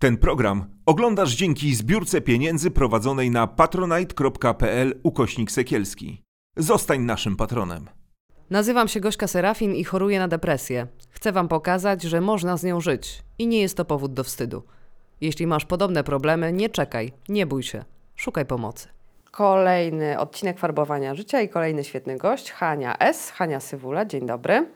Ten program oglądasz dzięki zbiórce pieniędzy prowadzonej na patronite.pl ukośnik sekielski. Zostań naszym patronem. Nazywam się Gośka Serafin i choruję na depresję. Chcę Wam pokazać, że można z nią żyć i nie jest to powód do wstydu. Jeśli masz podobne problemy, nie czekaj, nie bój się, szukaj pomocy. Kolejny odcinek farbowania życia i kolejny świetny gość, Hania S. Hania Sywula, dzień dobry.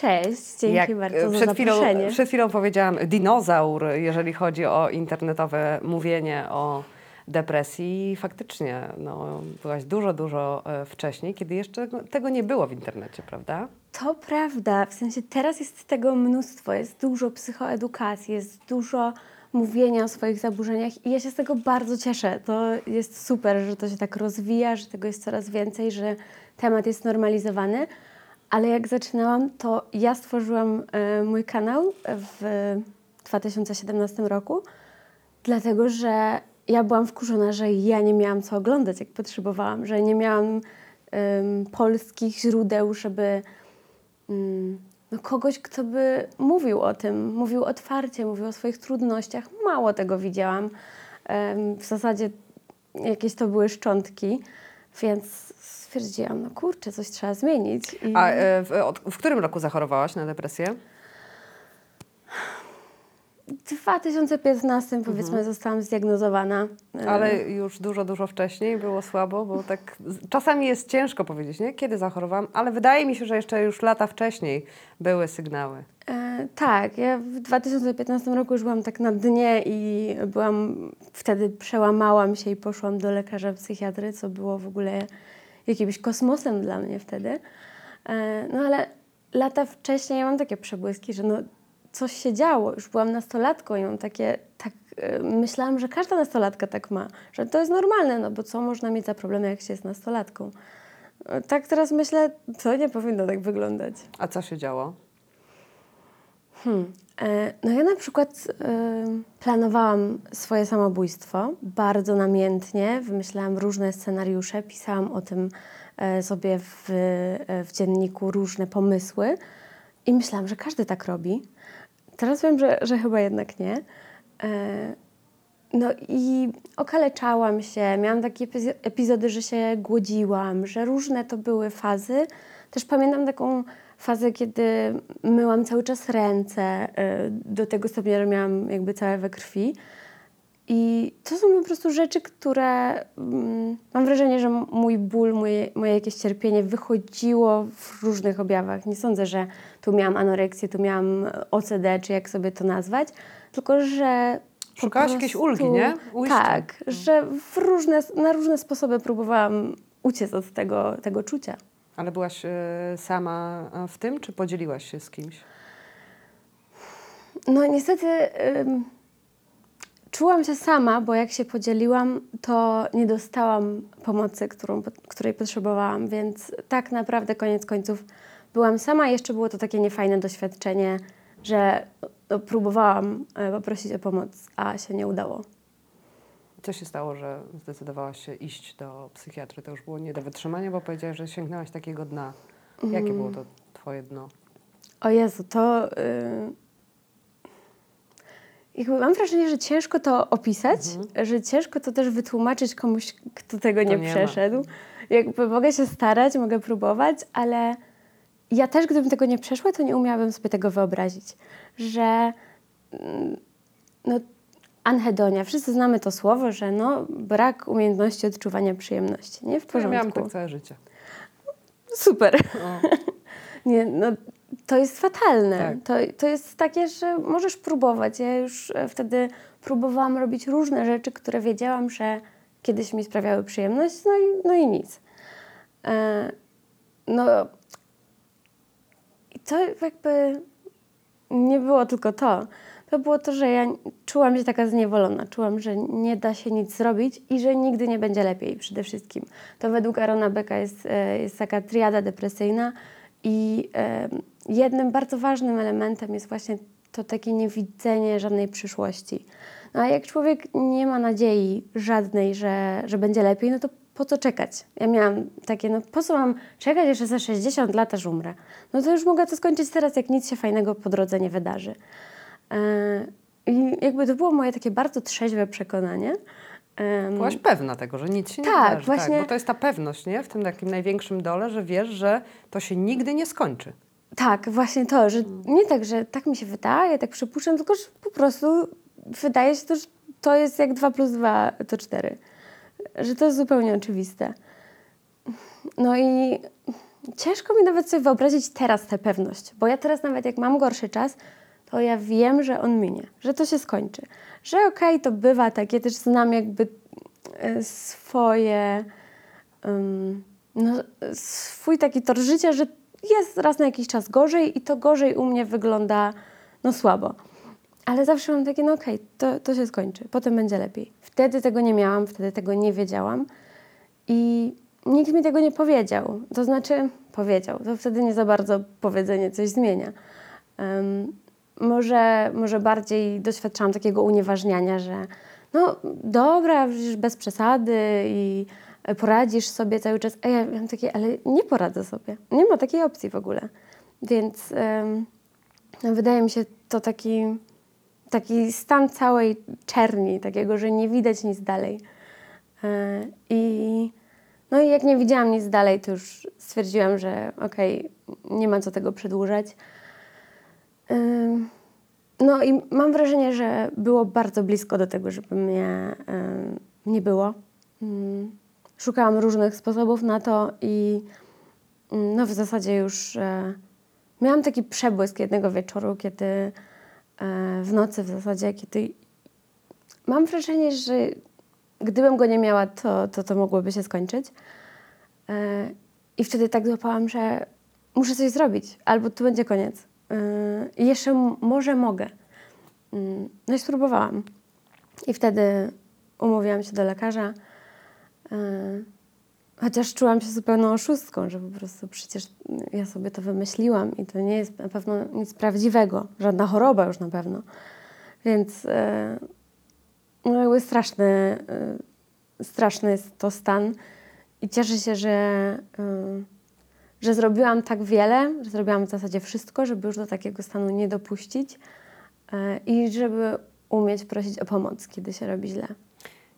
Cześć, dzięki Jak bardzo e, za przed chwilą, zaproszenie. przed chwilą powiedziałam dinozaur, jeżeli chodzi o internetowe mówienie o depresji. Faktycznie no, byłaś dużo, dużo e, wcześniej, kiedy jeszcze tego nie było w internecie, prawda? To prawda, w sensie teraz jest tego mnóstwo, jest dużo psychoedukacji, jest dużo mówienia o swoich zaburzeniach i ja się z tego bardzo cieszę. To jest super, że to się tak rozwija, że tego jest coraz więcej, że temat jest normalizowany. Ale jak zaczynałam, to ja stworzyłam e, mój kanał w 2017 roku, dlatego że ja byłam wkurzona, że ja nie miałam co oglądać, jak potrzebowałam, że nie miałam em, polskich źródeł, żeby mm, no, kogoś, kto by mówił o tym, mówił otwarcie, mówił o swoich trudnościach. Mało tego widziałam. Em, w zasadzie jakieś to były szczątki, więc stwierdziłam, no kurczę, coś trzeba zmienić. I... A e, w, w którym roku zachorowałaś na depresję? W 2015 powiedzmy zostałam zdiagnozowana. E, Mhm. Ale już dużo, dużo wcześniej było słabo, bo tak czasami jest ciężko powiedzieć, nie? kiedy zachorowałam, ale wydaje mi się, że jeszcze już lata wcześniej były sygnały. E, tak, ja w 2015 roku już byłam tak na dnie i byłam, wtedy przełamałam się i poszłam do lekarza psychiatry, co było w ogóle jakimś kosmosem dla mnie wtedy. E, no ale lata wcześniej ja mam takie przebłyski, że no coś się działo, już byłam nastolatką i mam takie, tak, e, myślałam, że każda nastolatka tak ma, że to jest normalne, no bo co można mieć za problemy, jak się jest nastolatką. E, Tak teraz myślę, to nie powinno tak wyglądać. A co się działo? Hmm. E, No ja na przykład e, planowałam swoje samobójstwo bardzo namiętnie, wymyślałam różne scenariusze, pisałam o tym e, sobie w, e, w dzienniku różne pomysły i myślałam, że każdy tak robi. Teraz wiem, że, że chyba jednak nie. No i okaleczałam się, miałam takie epizo- epizody, że się głodziłam, że różne to były fazy. Też pamiętam taką fazę, kiedy myłam cały czas ręce y, do tego stopnia, że miałam jakby całe we krwi. I to są po prostu rzeczy, które mm, mam wrażenie, że mój ból, moje, moje jakieś cierpienie wychodziło w różnych objawach. Nie sądzę, że tu miałam anoreksję, tu miałam OCD, czy jak sobie to nazwać, tylko że. Szukałaś jakiejś ulgi, nie? Ujścia. Tak, że różne, na różne sposoby próbowałam uciec od tego, tego czucia. Ale byłaś e, sama e, w tym, czy podzieliłaś się z kimś? No niestety ym, czułam się sama, bo jak się podzieliłam, to nie dostałam pomocy, którą, której potrzebowałam, więc tak naprawdę koniec końców byłam sama. Jeszcze było to takie niefajne doświadczenie, że no, próbowałam e, poprosić o pomoc, a się nie udało. Co się stało, że zdecydowałaś się iść do psychiatry? To już było nie do wytrzymania, bo powiedziałaś, że sięgnęłaś takiego dna. Jakie było to twoje dno? O Jezu, to. Yy... Mam wrażenie, że ciężko to opisać, że ciężko to też wytłumaczyć komuś, kto tego nie, nie ma. przeszedł. Jakby mogę się starać, mogę próbować, ale ja też, gdybym tego nie przeszła, to nie umiałabym sobie tego wyobrazić, że mm, no, anhedonia, wszyscy znamy to słowo, że no, brak umiejętności odczuwania przyjemności, nie? W Ja porządku. miałam tak całe życie. Super. O. Nie, no, to jest fatalne. Tak. To, to jest takie, że możesz próbować. Ja już e, wtedy próbowałam robić różne rzeczy, które wiedziałam, że kiedyś mi sprawiały przyjemność, no i, no i nic. E, no i to jakby nie było tylko to. To było to, że ja czułam się taka zniewolona. Czułam, że nie da się nic zrobić i że nigdy nie będzie lepiej przede wszystkim. To według Arona Becka jest, e, jest taka triada depresyjna i e, jednym bardzo ważnym elementem jest właśnie to takie niewidzenie żadnej przyszłości. No a jak człowiek nie ma nadziei żadnej, że, że będzie lepiej, no to po co czekać? Ja miałam takie, no po co mam czekać jeszcze za 60 lat, aż umrę? No to już mogę to skończyć teraz, jak nic się fajnego po drodze nie wydarzy. E, I jakby to było moje takie bardzo trzeźwe przekonanie. Byłaś pewna tego, że nic się nie Tak, wydarzy. właśnie- Tak, bo to jest ta pewność, nie? W tym takim największym dole, że wiesz, że to się nigdy nie skończy. Tak, właśnie to, że nie tak, że tak mi się wydaje, tak przypuszczam, tylko że po prostu wydaje się to, że to jest jak 2 plus 2 to 4. Że to jest zupełnie oczywiste. No i ciężko mi nawet sobie wyobrazić teraz tę pewność, bo ja teraz nawet jak mam gorszy czas, to ja wiem, że on minie, że to się skończy. Że okej, to bywa tak, ja też znam jakby e, swoje ym, no, swój taki tor życia, że jest raz na jakiś czas gorzej i to gorzej u mnie wygląda no słabo. Ale zawsze mam takie, no okej, to, to się skończy, potem będzie lepiej. Wtedy tego nie miałam, wtedy tego nie wiedziałam i nikt mi tego nie powiedział. To znaczy, powiedział, to wtedy nie za bardzo powiedzenie coś zmienia. Em, może, może bardziej doświadczałam takiego unieważniania, że no dobra, bez przesady i poradzisz sobie cały czas. A ja mam takie, ale nie poradzę sobie. Nie ma takiej opcji w ogóle. Więc em, no, wydaje mi się to taki, taki stan całej czerni, takiego, że nie widać nic dalej. E, I, no i jak nie widziałam nic dalej, to już stwierdziłam, że okej, nie ma co tego przedłużać. No i mam wrażenie, że było bardzo blisko do tego, żeby mnie nie było. Szukałam różnych sposobów na to i no w zasadzie już e, miałam taki przebłysk jednego wieczoru, kiedy e, w nocy w zasadzie, kiedy mam wrażenie, że gdybym go nie miała, to, to, to mogłoby się skończyć. E, I wtedy tak złapałam, że muszę coś zrobić, albo tu będzie koniec. Yy, jeszcze może mogę. Yy, No i spróbowałam. I wtedy umówiłam się do lekarza. yy, Chociaż czułam się zupełną oszustką, że po prostu przecież ja sobie to wymyśliłam i to nie jest na pewno nic prawdziwego, żadna choroba już na pewno. Więc yy, no straszny, yy, straszny jest to stan i cieszę się, że, yy, że zrobiłam tak wiele, że zrobiłam w zasadzie wszystko, żeby już do takiego stanu nie dopuścić yy, i żeby umieć prosić o pomoc, kiedy się robi źle.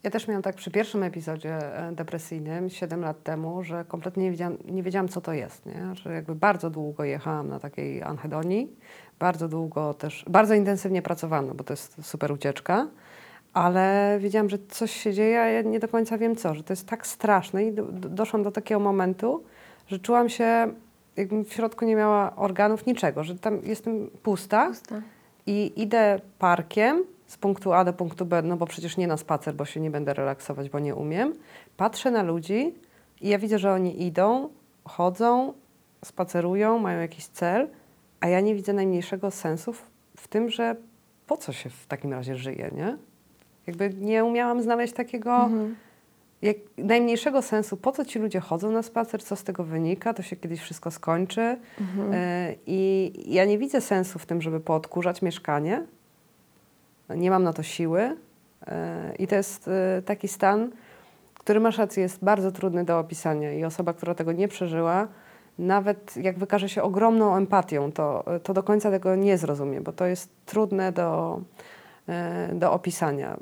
Ja też miałam tak przy pierwszym epizodzie e, depresyjnym 7 lat temu, że kompletnie nie wiedziałam, nie wiedziałam co to jest. Nie? Że jakby bardzo długo jechałam na takiej anhedonii, bardzo długo też, bardzo intensywnie pracowałam, no bo to jest super ucieczka, ale wiedziałam, że coś się dzieje, a ja nie do końca wiem co, że to jest tak straszne i do, do, doszłam do takiego momentu, że czułam się, jakbym w środku nie miała organów, niczego, że tam jestem pusta Pusta. i idę parkiem z punktu A do punktu B, no bo przecież nie na spacer, bo się nie będę relaksować, bo nie umiem. Patrzę na ludzi i ja widzę, że oni idą, chodzą, spacerują, mają jakiś cel, a ja nie widzę najmniejszego sensu w, w tym, że po co się w takim razie żyje, nie? Jakby nie umiałam znaleźć takiego Mhm. Jak, najmniejszego sensu, po co ci ludzie chodzą na spacer, co z tego wynika, to się kiedyś wszystko skończy. Mhm. E, I ja nie widzę sensu w tym, żeby poodkurzać mieszkanie. Nie mam na to siły. E, I to jest e, taki stan, który masz rację, jest bardzo trudny do opisania. I osoba, która tego nie przeżyła, nawet jak wykaże się ogromną empatią, to, to do końca tego nie zrozumie, bo to jest trudne do, do opisania.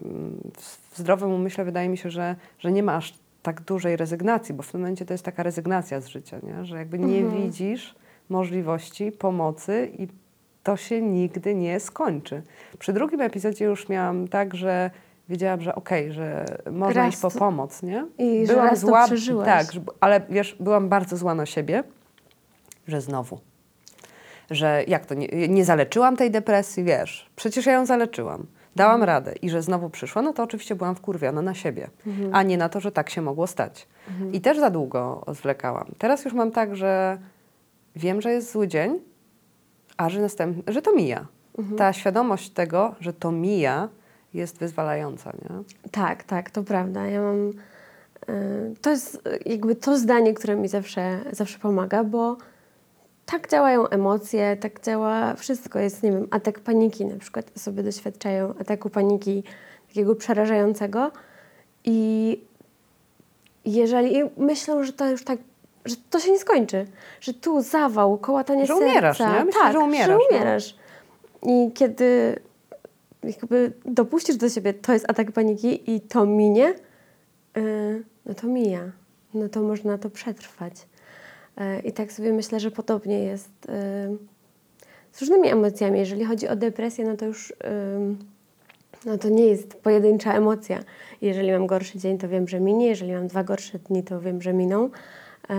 W w zdrowym umyśle wydaje mi się, że, że nie ma aż tak dużej rezygnacji, bo w tym momencie to jest taka rezygnacja z życia, nie? że jakby nie Mhm. widzisz możliwości pomocy i to się nigdy nie skończy. Przy drugim epizodzie już miałam tak, że wiedziałam, że okej, że można Raz iść po pomoc, nie? I że raz to przeżyłaś. Tak, że- ale wiesz, byłam bardzo zła na siebie, że znowu. Że jak to, nie, nie zaleczyłam tej depresji, wiesz, przecież ja ją zaleczyłam. Dałam Mhm. radę i że znowu przyszła, no to oczywiście byłam wkurwiona na siebie, Mhm. a nie na to, że tak się mogło stać. I też za długo zwlekałam. Teraz już mam tak, że wiem, że jest zły dzień, a że, następny, że to mija. Mhm. Ta świadomość tego, że to mija, jest wyzwalająca, nie? Tak, tak, to prawda. Ja mam. y, To jest jakby to zdanie, które mi zawsze, zawsze pomaga, bo tak działają emocje, tak działa wszystko. Jest, nie wiem, atak paniki na przykład. Osoby doświadczają ataku paniki takiego przerażającego i jeżeli myślą, że to już tak, że to się nie skończy, że tu zawał, kołatanie Że serca. umierasz, nie? Myślę, tak, że umierasz, Że no. umierasz. I kiedy jakby dopuścisz do siebie, to jest atak paniki i to minie, yy, no to mija. No to można to przetrwać. Yy, I tak sobie myślę, że podobnie jest yy, z różnymi emocjami. Jeżeli chodzi o depresję, no to już no to nie jest pojedyncza emocja. Jeżeli mam gorszy dzień, to wiem, że minie. Jeżeli mam dwa gorsze dni, to wiem, że miną. Yy,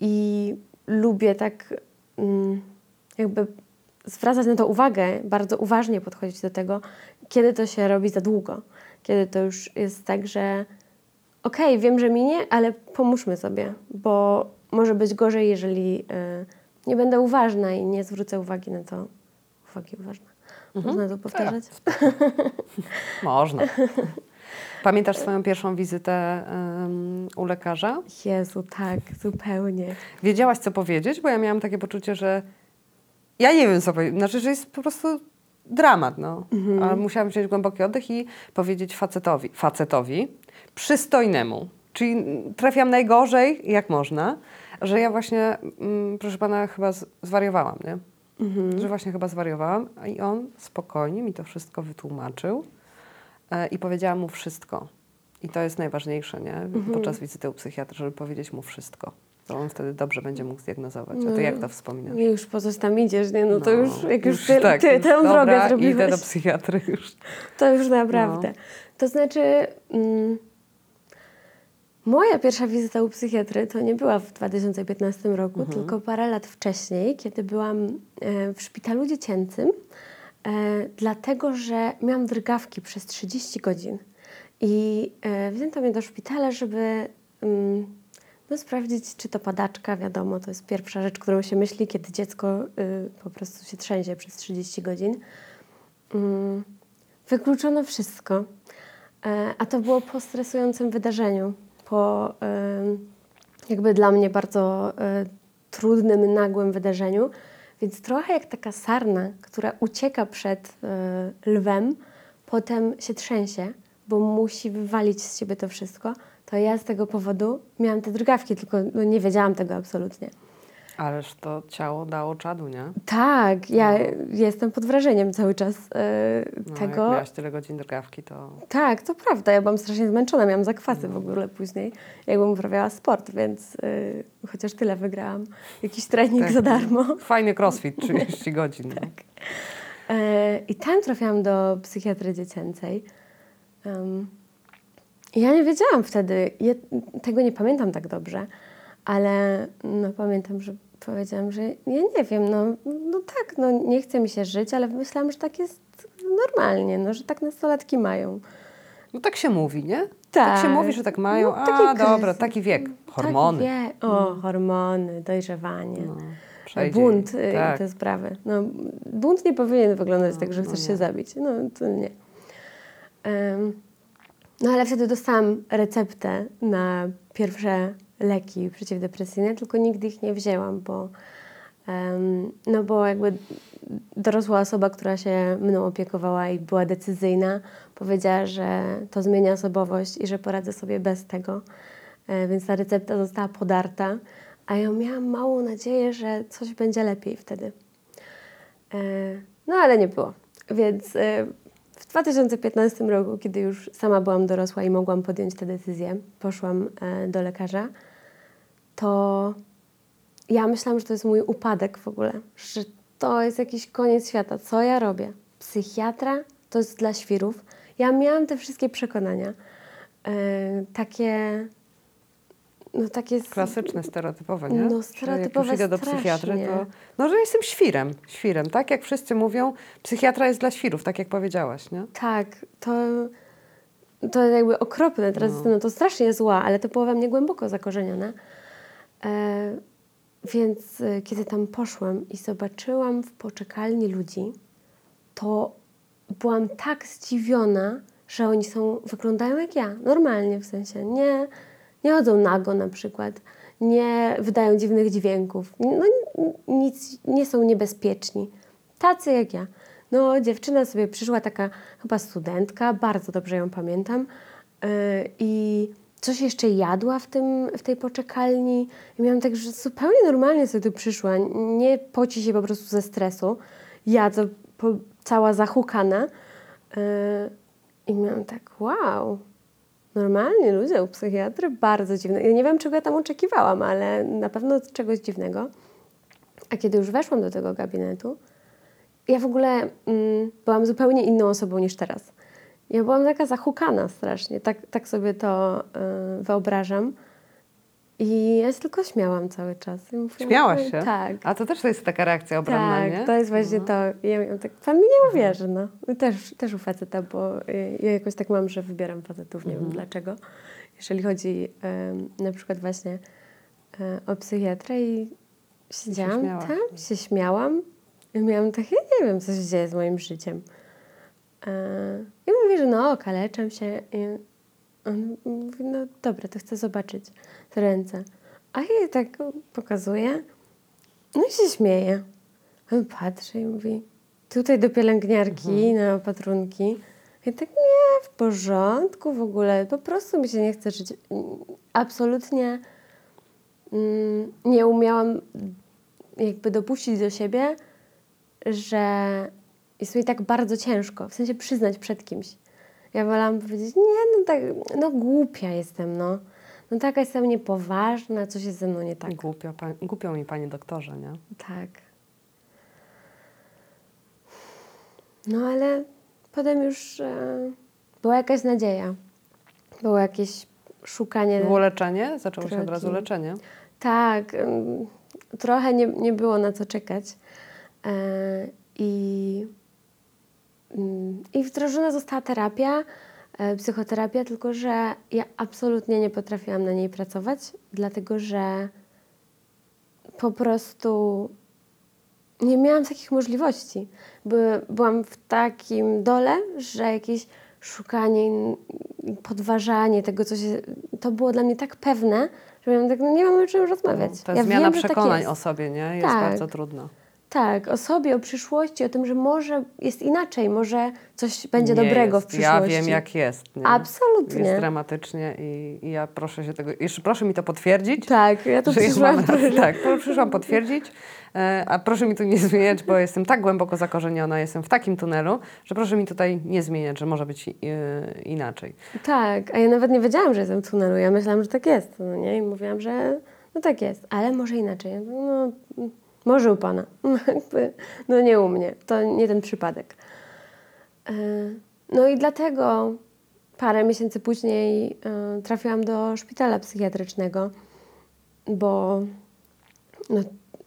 I lubię tak mm, jakby zwracać na to uwagę, bardzo uważnie podchodzić do tego, kiedy to się robi za długo. Kiedy to już jest tak, że okej, okay, wiem, że minie, ale pomóżmy sobie, bo może być gorzej, jeżeli y, nie będę uważna i nie zwrócę uwagi na to. Uwagi uważna. Mhm. Można to powtarzać? Można. Pamiętasz swoją pierwszą wizytę um, u lekarza? Jezu, tak, zupełnie. Wiedziałaś, co powiedzieć? Bo ja miałam takie poczucie, że ja nie wiem, co powiedzieć. Znaczy, że jest po prostu dramat, no. Mhm. Ale musiałam wziąć głęboki oddech i powiedzieć facetowi, facetowi, przystojnemu, czyli trafiam najgorzej, jak można, że ja właśnie, mm, proszę pana, chyba z- zwariowałam, nie? Mhm. Że właśnie chyba zwariowałam i on spokojnie mi to wszystko wytłumaczył e, i powiedziałam mu wszystko. I to jest najważniejsze, nie? Mhm. Podczas wizyty u psychiatra, żeby powiedzieć mu wszystko. To on wtedy dobrze będzie mógł zdiagnozować. A No. ty jak to wspominasz? I już poza tam idziesz, nie? No to już, jak już, ty, tak, ty już, tę drogę zrobiłeś. idę do psychiatry już. To już naprawdę. No. To znaczy, mm, moja pierwsza wizyta u psychiatry to nie była w 2015 roku, Mhm. tylko parę lat wcześniej, kiedy byłam e, w szpitalu dziecięcym, e, dlatego że miałam drgawki przez 30 godzin. I e, wzięto mnie do szpitala, żeby mm, no, sprawdzić, czy to padaczka. Wiadomo, to jest pierwsza rzecz, którą się myśli, kiedy dziecko y, po prostu się trzęsie przez 30 godzin. Mm, Wykluczono wszystko. A to było po stresującym wydarzeniu, po jakby dla mnie bardzo e, trudnym, nagłym wydarzeniu. Więc trochę jak taka sarna, która ucieka przed e, lwem, potem się trzęsie, bo musi wywalić z siebie to wszystko, to ja z tego powodu miałam te drgawki, tylko no, nie wiedziałam tego absolutnie. Ależ to ciało dało czadu, nie? Tak, ja jestem pod wrażeniem cały czas e, No, tego. Jak miałaś tyle godzin drgawki, to... Tak, to prawda. Ja byłam strasznie zmęczona, miałam zakwasy w ogóle później, jakbym uprawiała sport, więc y, chociaż tyle wygrałam. Jakiś trening Tak. za darmo. Fajny crossfit, 30 godzin. No. E, I tam trafiłam do psychiatry dziecięcej. I ja nie wiedziałam wtedy, ja tego nie pamiętam tak dobrze, ale no, pamiętam, że powiedziałam, że ja nie wiem, no, no tak, no, nie chce mi się żyć, ale myślałam, że tak jest normalnie, no, że tak nastolatki mają. no tak się mówi, nie? Tak. się mówi, że tak mają. No, taki A, dobra, taki wiek. Hormony. Tak, wie. O, hormony, dojrzewanie. No, bunt y, tak. te sprawy. No, bunt nie powinien wyglądać tak, że no chcesz nie. się zabić. No to nie. Em, no ale wtedy dostałam receptę na pierwsze leki przeciwdepresyjne, tylko nigdy ich nie wzięłam, bo no bo jakby dorosła osoba, która się mną opiekowała i była decyzyjna, powiedziała, że to zmienia osobowość i że poradzę sobie bez tego. E, Więc ta recepta została podarta, a ja miałam małą nadzieję, że coś będzie lepiej wtedy. E, No ale nie było. Więc e, 2015 roku, kiedy już sama byłam dorosła i mogłam podjąć tę decyzję, poszłam e, do lekarza, to ja myślałam, że to jest mój upadek w ogóle, że to jest jakiś koniec świata. Co ja robię? Psychiatra to jest dla świrów. Ja miałam te wszystkie przekonania. e, takie. No takie. s- Klasyczne, stereotypowe, nie? No, Jak stereotypowe już idę do psychiatry, to... No, że jestem świrem. Świrem, tak? Jak wszyscy mówią, psychiatra jest dla świrów, tak jak powiedziałaś, nie? Tak, to, to jest jakby okropne. Teraz No. no to strasznie zła, ale to było we mnie głęboko zakorzenione. E, więc e, kiedy tam poszłam i zobaczyłam w poczekalni ludzi, to byłam tak zdziwiona, że oni są, wyglądają jak ja, normalnie w sensie. Nie, nie chodzą nago na przykład, nie wydają dziwnych dźwięków, no, ni- nic, nie są niebezpieczni. Tacy jak ja. No, dziewczyna sobie przyszła, taka chyba studentka, bardzo dobrze ją pamiętam. yy, I coś jeszcze jadła w, tym, w tej poczekalni. I miałam tak, że zupełnie normalnie sobie tu przyszła. Nie poci się po prostu ze stresu. Ja to po, cała zahukana. Yy, I miałam tak, wow, normalnie ludzie u psychiatry, bardzo dziwne. Ja nie wiem, czego ja tam oczekiwałam, ale na pewno czegoś dziwnego. A kiedy już weszłam do tego gabinetu, ja w ogóle mm, byłam zupełnie inną osobą niż teraz. Ja byłam taka zahukana strasznie, tak, tak sobie to y, wyobrażam. I ja się tylko śmiałam cały czas. I mówiłam, Śmiałaś "Oj, się? Tak. A to też to jest taka reakcja obronna, tak, nie? to jest właśnie No. to. Ja miałam tak, pan mi nie uwierzy, no. Też, też u faceta, bo y, ja jakoś tak mam, że wybieram facetów, nie Mhm. wiem dlaczego. Jeżeli chodzi em, na przykład właśnie e, o psychiatrę i siedziałam śmiałaś. tam, się śmiałam i miałam takie, nie wiem, co się dzieje z moim życiem. E, I mówi, że no, kaleczam się. I on mówi, no dobra, to chcę zobaczyć ręce. A jej tak pokazuję, no i się śmieje. On patrzy i mówi, tutaj do pielęgniarki na opatrunki. I tak, nie, w porządku w ogóle, po prostu mi się nie chce żyć. Absolutnie mm, nie umiałam jakby dopuścić do siebie, że jest mi tak bardzo ciężko, w sensie przyznać przed kimś. Ja wolałam powiedzieć, nie, no tak, no głupia jestem, no. No taka jestem niepoważna, coś jest ze mną nie tak. Głupio, pa, głupio mi, panie doktorze, nie? Tak. No ale potem już e, była jakaś nadzieja. Było jakieś szukanie. Było leczenie? Zaczęło się od razu leczenie? Tak, trochę nie, nie było na co czekać. E, I, mm, I wdrożona została terapia, psychoterapia, tylko że ja absolutnie nie potrafiłam na niej pracować, dlatego że po prostu nie miałam takich możliwości. By, byłam w takim dole, że jakieś szukanie, podważanie tego, co się. To było dla mnie tak pewne, że miałam tak, no nie mam o czym rozmawiać. Ta ja zmiana wiem, tak przekonań jest. o sobie, nie? Jest Tak. bardzo trudna. Tak, o sobie, o przyszłości, o tym, że może jest inaczej, może coś będzie Nie dobrego jest. w przyszłości. Ja wiem, jak jest. Nie? Absolutnie. Jest dramatycznie i, i ja proszę się tego... Jeszcze proszę mi to potwierdzić. Tak, ja to przyszłam. Tak, to przyszłam potwierdzić, e, a proszę mi tu nie zmieniać, bo jestem tak głęboko zakorzeniona, jestem w takim tunelu, że proszę mi tutaj nie zmieniać, że może być e, inaczej. Tak, a ja nawet nie wiedziałam, że jestem w tunelu. Ja myślałam, że tak jest, no nie? I mówiłam, że no tak jest, ale może inaczej. No, może u Pana. No, nie u mnie, to nie ten przypadek. E, No i dlatego parę miesięcy później e, trafiłam do szpitala psychiatrycznego, bo no,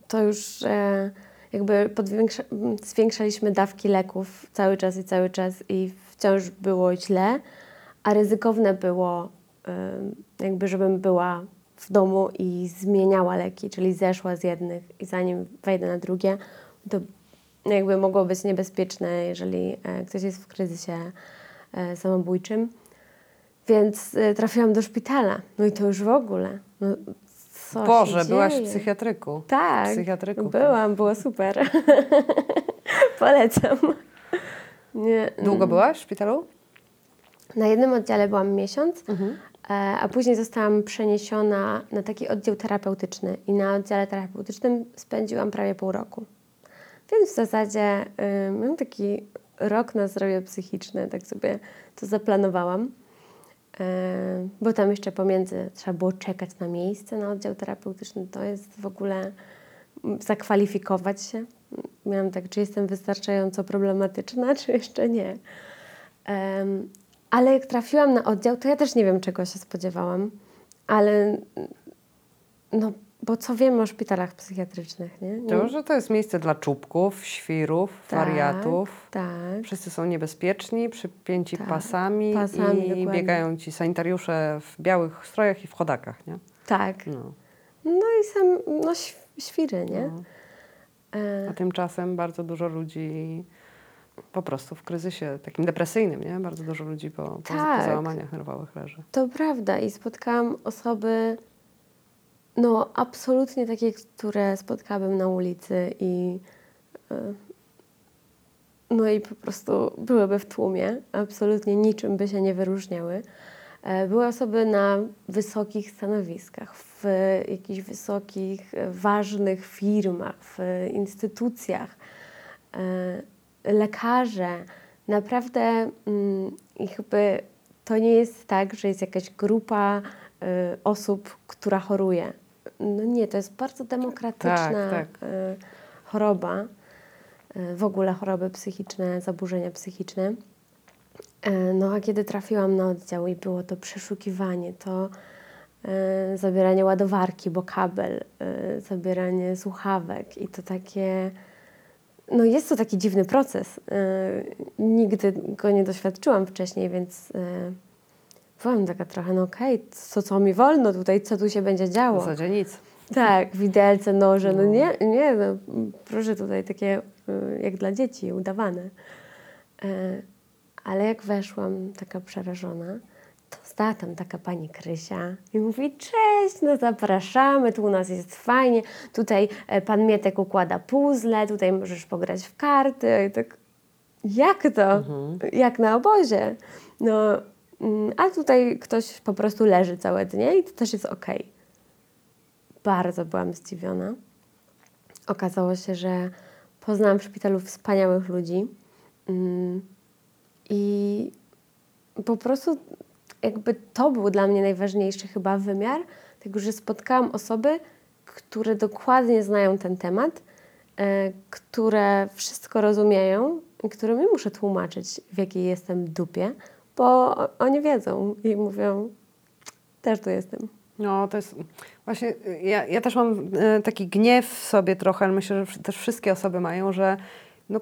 to już e, jakby zwiększaliśmy dawki leków cały czas i cały czas i wciąż było źle, a ryzykowne było jakby, żebym była w domu i zmieniała leki, czyli zeszła z jednych i zanim wejdę na drugie, to jakby mogło być niebezpieczne, jeżeli e, ktoś jest w kryzysie e, samobójczym. Więc e, trafiłam do szpitala. No i to już w ogóle. No, co Boże, byłaś w psychiatryku. Tak, psychiatryku. byłam, było super. Polecam. Nie, Długo byłaś w szpitalu? na jednym oddziale byłam miesiąc, e, a później zostałam przeniesiona na taki oddział terapeutyczny i na oddziale terapeutycznym spędziłam prawie pół roku. Więc w zasadzie y, taki rok na zdrowie psychiczne, tak sobie to zaplanowałam. E, Bo tam jeszcze pomiędzy trzeba było czekać na miejsce na oddział terapeutyczny. To jest w ogóle zakwalifikować się. Miałam tak, czy jestem wystarczająco problematyczna, czy jeszcze nie. Ale jak trafiłam na oddział, to ja też nie wiem, czego się spodziewałam. Ale no, bo co wiemy o szpitalach psychiatrycznych, nie? nie To, że to jest miejsce dla czubków, świrów, Tak. wariatów. tak. Wszyscy są niebezpieczni, przypięci Tak, pasami, pasami, i dokładnie. biegają ci sanitariusze w białych strojach i w chodakach, nie? Tak. No. No i sam, no św- świry, nie? No. E, A tymczasem bardzo dużo ludzi po prostu w kryzysie takim depresyjnym, nie? Bardzo dużo ludzi po, po, Tak. po załamaniach nerwowych leży. To prawda i spotkałam osoby, no absolutnie takie, które spotkałabym na ulicy i e, no i po prostu byłyby w tłumie, absolutnie niczym by się nie wyróżniały. E, Były osoby na wysokich stanowiskach, w jakichś wysokich, e, ważnych firmach, w instytucjach, lekarze, naprawdę mm, jakby to nie jest tak, że jest jakaś grupa y, osób, która choruje. No nie, to jest bardzo demokratyczna Tak, y, choroba. Y, w ogóle choroby psychiczne, zaburzenia psychiczne. No a kiedy trafiłam na oddział i było to przeszukiwanie, to zabieranie ładowarki, bo kabel, zabieranie słuchawek i to takie... No jest to taki dziwny proces. Y, nigdy go nie doświadczyłam wcześniej, więc y, byłam taka trochę, no okej, co, co mi wolno tutaj, co tu się będzie W działo. zasadzie nic. Tak, widelce, noże, no nie, nie, no proszę tutaj takie y, jak dla dzieci, udawane. E, Ale jak weszłam taka przerażona, to stała tam taka pani Krysia i mówi, cześć, no zapraszamy, tu u nas jest fajnie, tutaj e, pan Mietek układa puzzle, tutaj możesz pograć w karty i tak, jak to? Jak na obozie? No, mm, a tutaj ktoś po prostu leży całe dnie i to też jest okej bardzo byłam zdziwiona. Okazało się, że poznałam w szpitalu wspaniałych ludzi mm, i po prostu jakby to był dla mnie najważniejszy chyba wymiar, tego, że spotkałam osoby, które dokładnie znają ten temat, e, które wszystko rozumieją i którym muszę tłumaczyć, w jakiej jestem dupie, bo oni wiedzą i mówią, też tu jestem. No, to jest właśnie, ja, ja też mam y, taki gniew w sobie trochę, ale myślę, że też wszystkie osoby mają, że no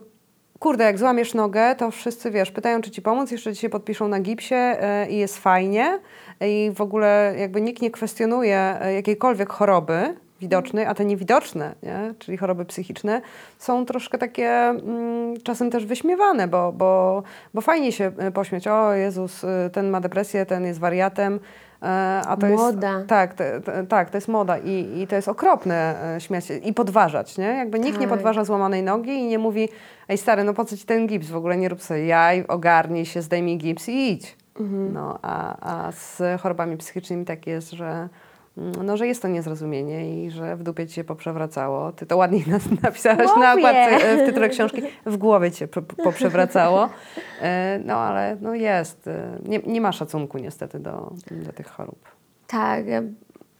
kurde, jak złamiesz nogę, to wszyscy, wiesz, pytają, czy ci pomóc, jeszcze ci się podpiszą na gipsie y, i jest fajnie. I w ogóle jakby nikt nie kwestionuje y, jakiejkolwiek choroby widocznej, a te niewidoczne, nie? czyli choroby psychiczne, są troszkę takie mm, czasem też wyśmiewane, bo, bo, bo fajnie się pośmiać, o Jezus, ten ma depresję, ten jest wariatem, e, a to Moda. jest... Tak, te, tak, to jest moda i, i to jest okropne e, śmiać się i podważać, nie? Jakby nikt nie Tak. podważa złamanej nogi i nie mówi, ej stary, no po co ci ten gips, w ogóle nie rób sobie jaj, ogarnij się, zdejmij gips i idź. No, a, a z chorobami psychicznymi tak jest, że no, że jest to niezrozumienie i że w dupie ci się poprzewracało. Ty to ładnie napisałaś na okładce e, w tytule książki. W głowie cię po- poprzewracało. E, No ale no jest. e, Nie, nie ma szacunku niestety do, do tych chorób. Tak, ja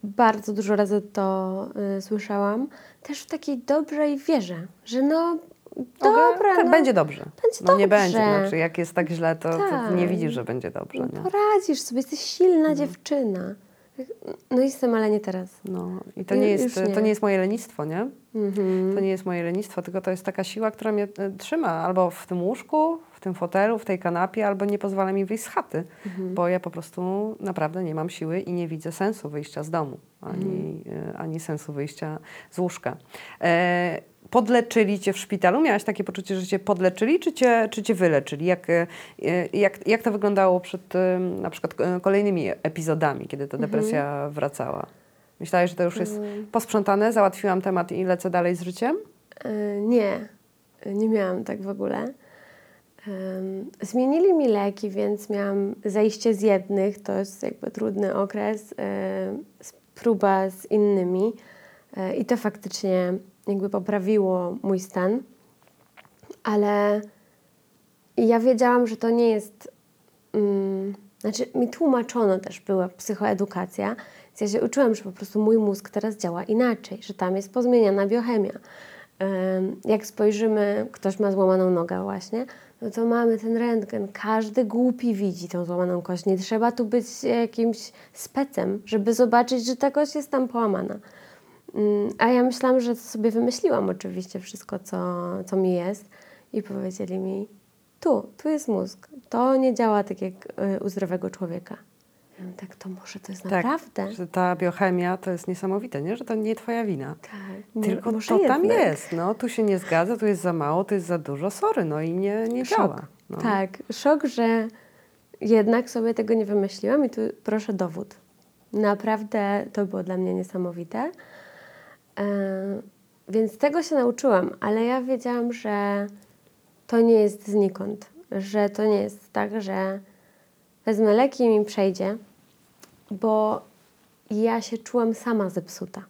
bardzo dużo razy to y, słyszałam. Też w takiej dobrej wierze, że no dobra, tak, no, będzie dobrze. będzie no nie dobrze. będzie. Znaczy, jak jest tak źle, to, to Tak. nie widzisz, że będzie dobrze. no Nie? poradzisz sobie, jesteś silna dziewczyna. No jestem, ale nie teraz. No i to nie, jest, nie. to nie jest moje lenistwo, nie? Mhm. To nie jest moje lenistwo, tylko to jest taka siła, która mnie e, trzyma albo w tym łóżku, w tym fotelu, w tej kanapie, albo nie pozwala mi wyjść z chaty, bo ja po prostu naprawdę nie mam siły i nie widzę sensu wyjścia z domu, ani, e, ani sensu wyjścia z łóżka. E, podleczyli cię w szpitalu? Miałaś takie poczucie, że cię podleczyli, czy cię, czy cię wyleczyli? Jak, e, jak, jak to wyglądało przed e, na przykład e, kolejnymi epizodami, kiedy ta depresja wracała? Myślałaś, że to już jest posprzątane, załatwiłam temat i lecę dalej z życiem? Nie, nie miałam tak w ogóle. Zmienili mi leki, więc miałam zejście z jednych, to jest jakby trudny okres, próba z innymi i to faktycznie jakby poprawiło mój stan, ale ja wiedziałam, że to nie jest. Mm, znaczy, mi tłumaczono też, była psychoedukacja, więc ja się uczyłam, że po prostu mój mózg teraz działa inaczej, że tam jest pozmieniana biochemia. Jak spojrzymy, ktoś ma złamaną nogę właśnie, no to mamy ten rentgen. Każdy głupi widzi tą złamaną kość. Nie trzeba tu być jakimś specem, żeby zobaczyć, że ta kość jest tam połamana. Mm, A ja myślałam, że sobie wymyśliłam oczywiście wszystko, co, co mi jest i powiedzieli mi, tu, tu jest mózg. To nie działa tak jak y, u zdrowego człowieka. Ja mówię, tak, to może to jest naprawdę? Że ta biochemia to jest niesamowite, nie? że to nie twoja wina. Tak. Tylko może to tam jednak. jest. No, tu się nie zgadza, tu jest za mało, tu jest za dużo, sorry, no i nie, nie Szok. działa. No. Tak, szok, że jednak sobie tego nie wymyśliłam i tu proszę dowód. Naprawdę to było dla mnie niesamowite. E, więc tego się nauczyłam, ale ja wiedziałam, że to nie jest znikąd, że to nie jest tak, że wezmę leki i mi przejdzie, bo ja się czułam sama zepsuta.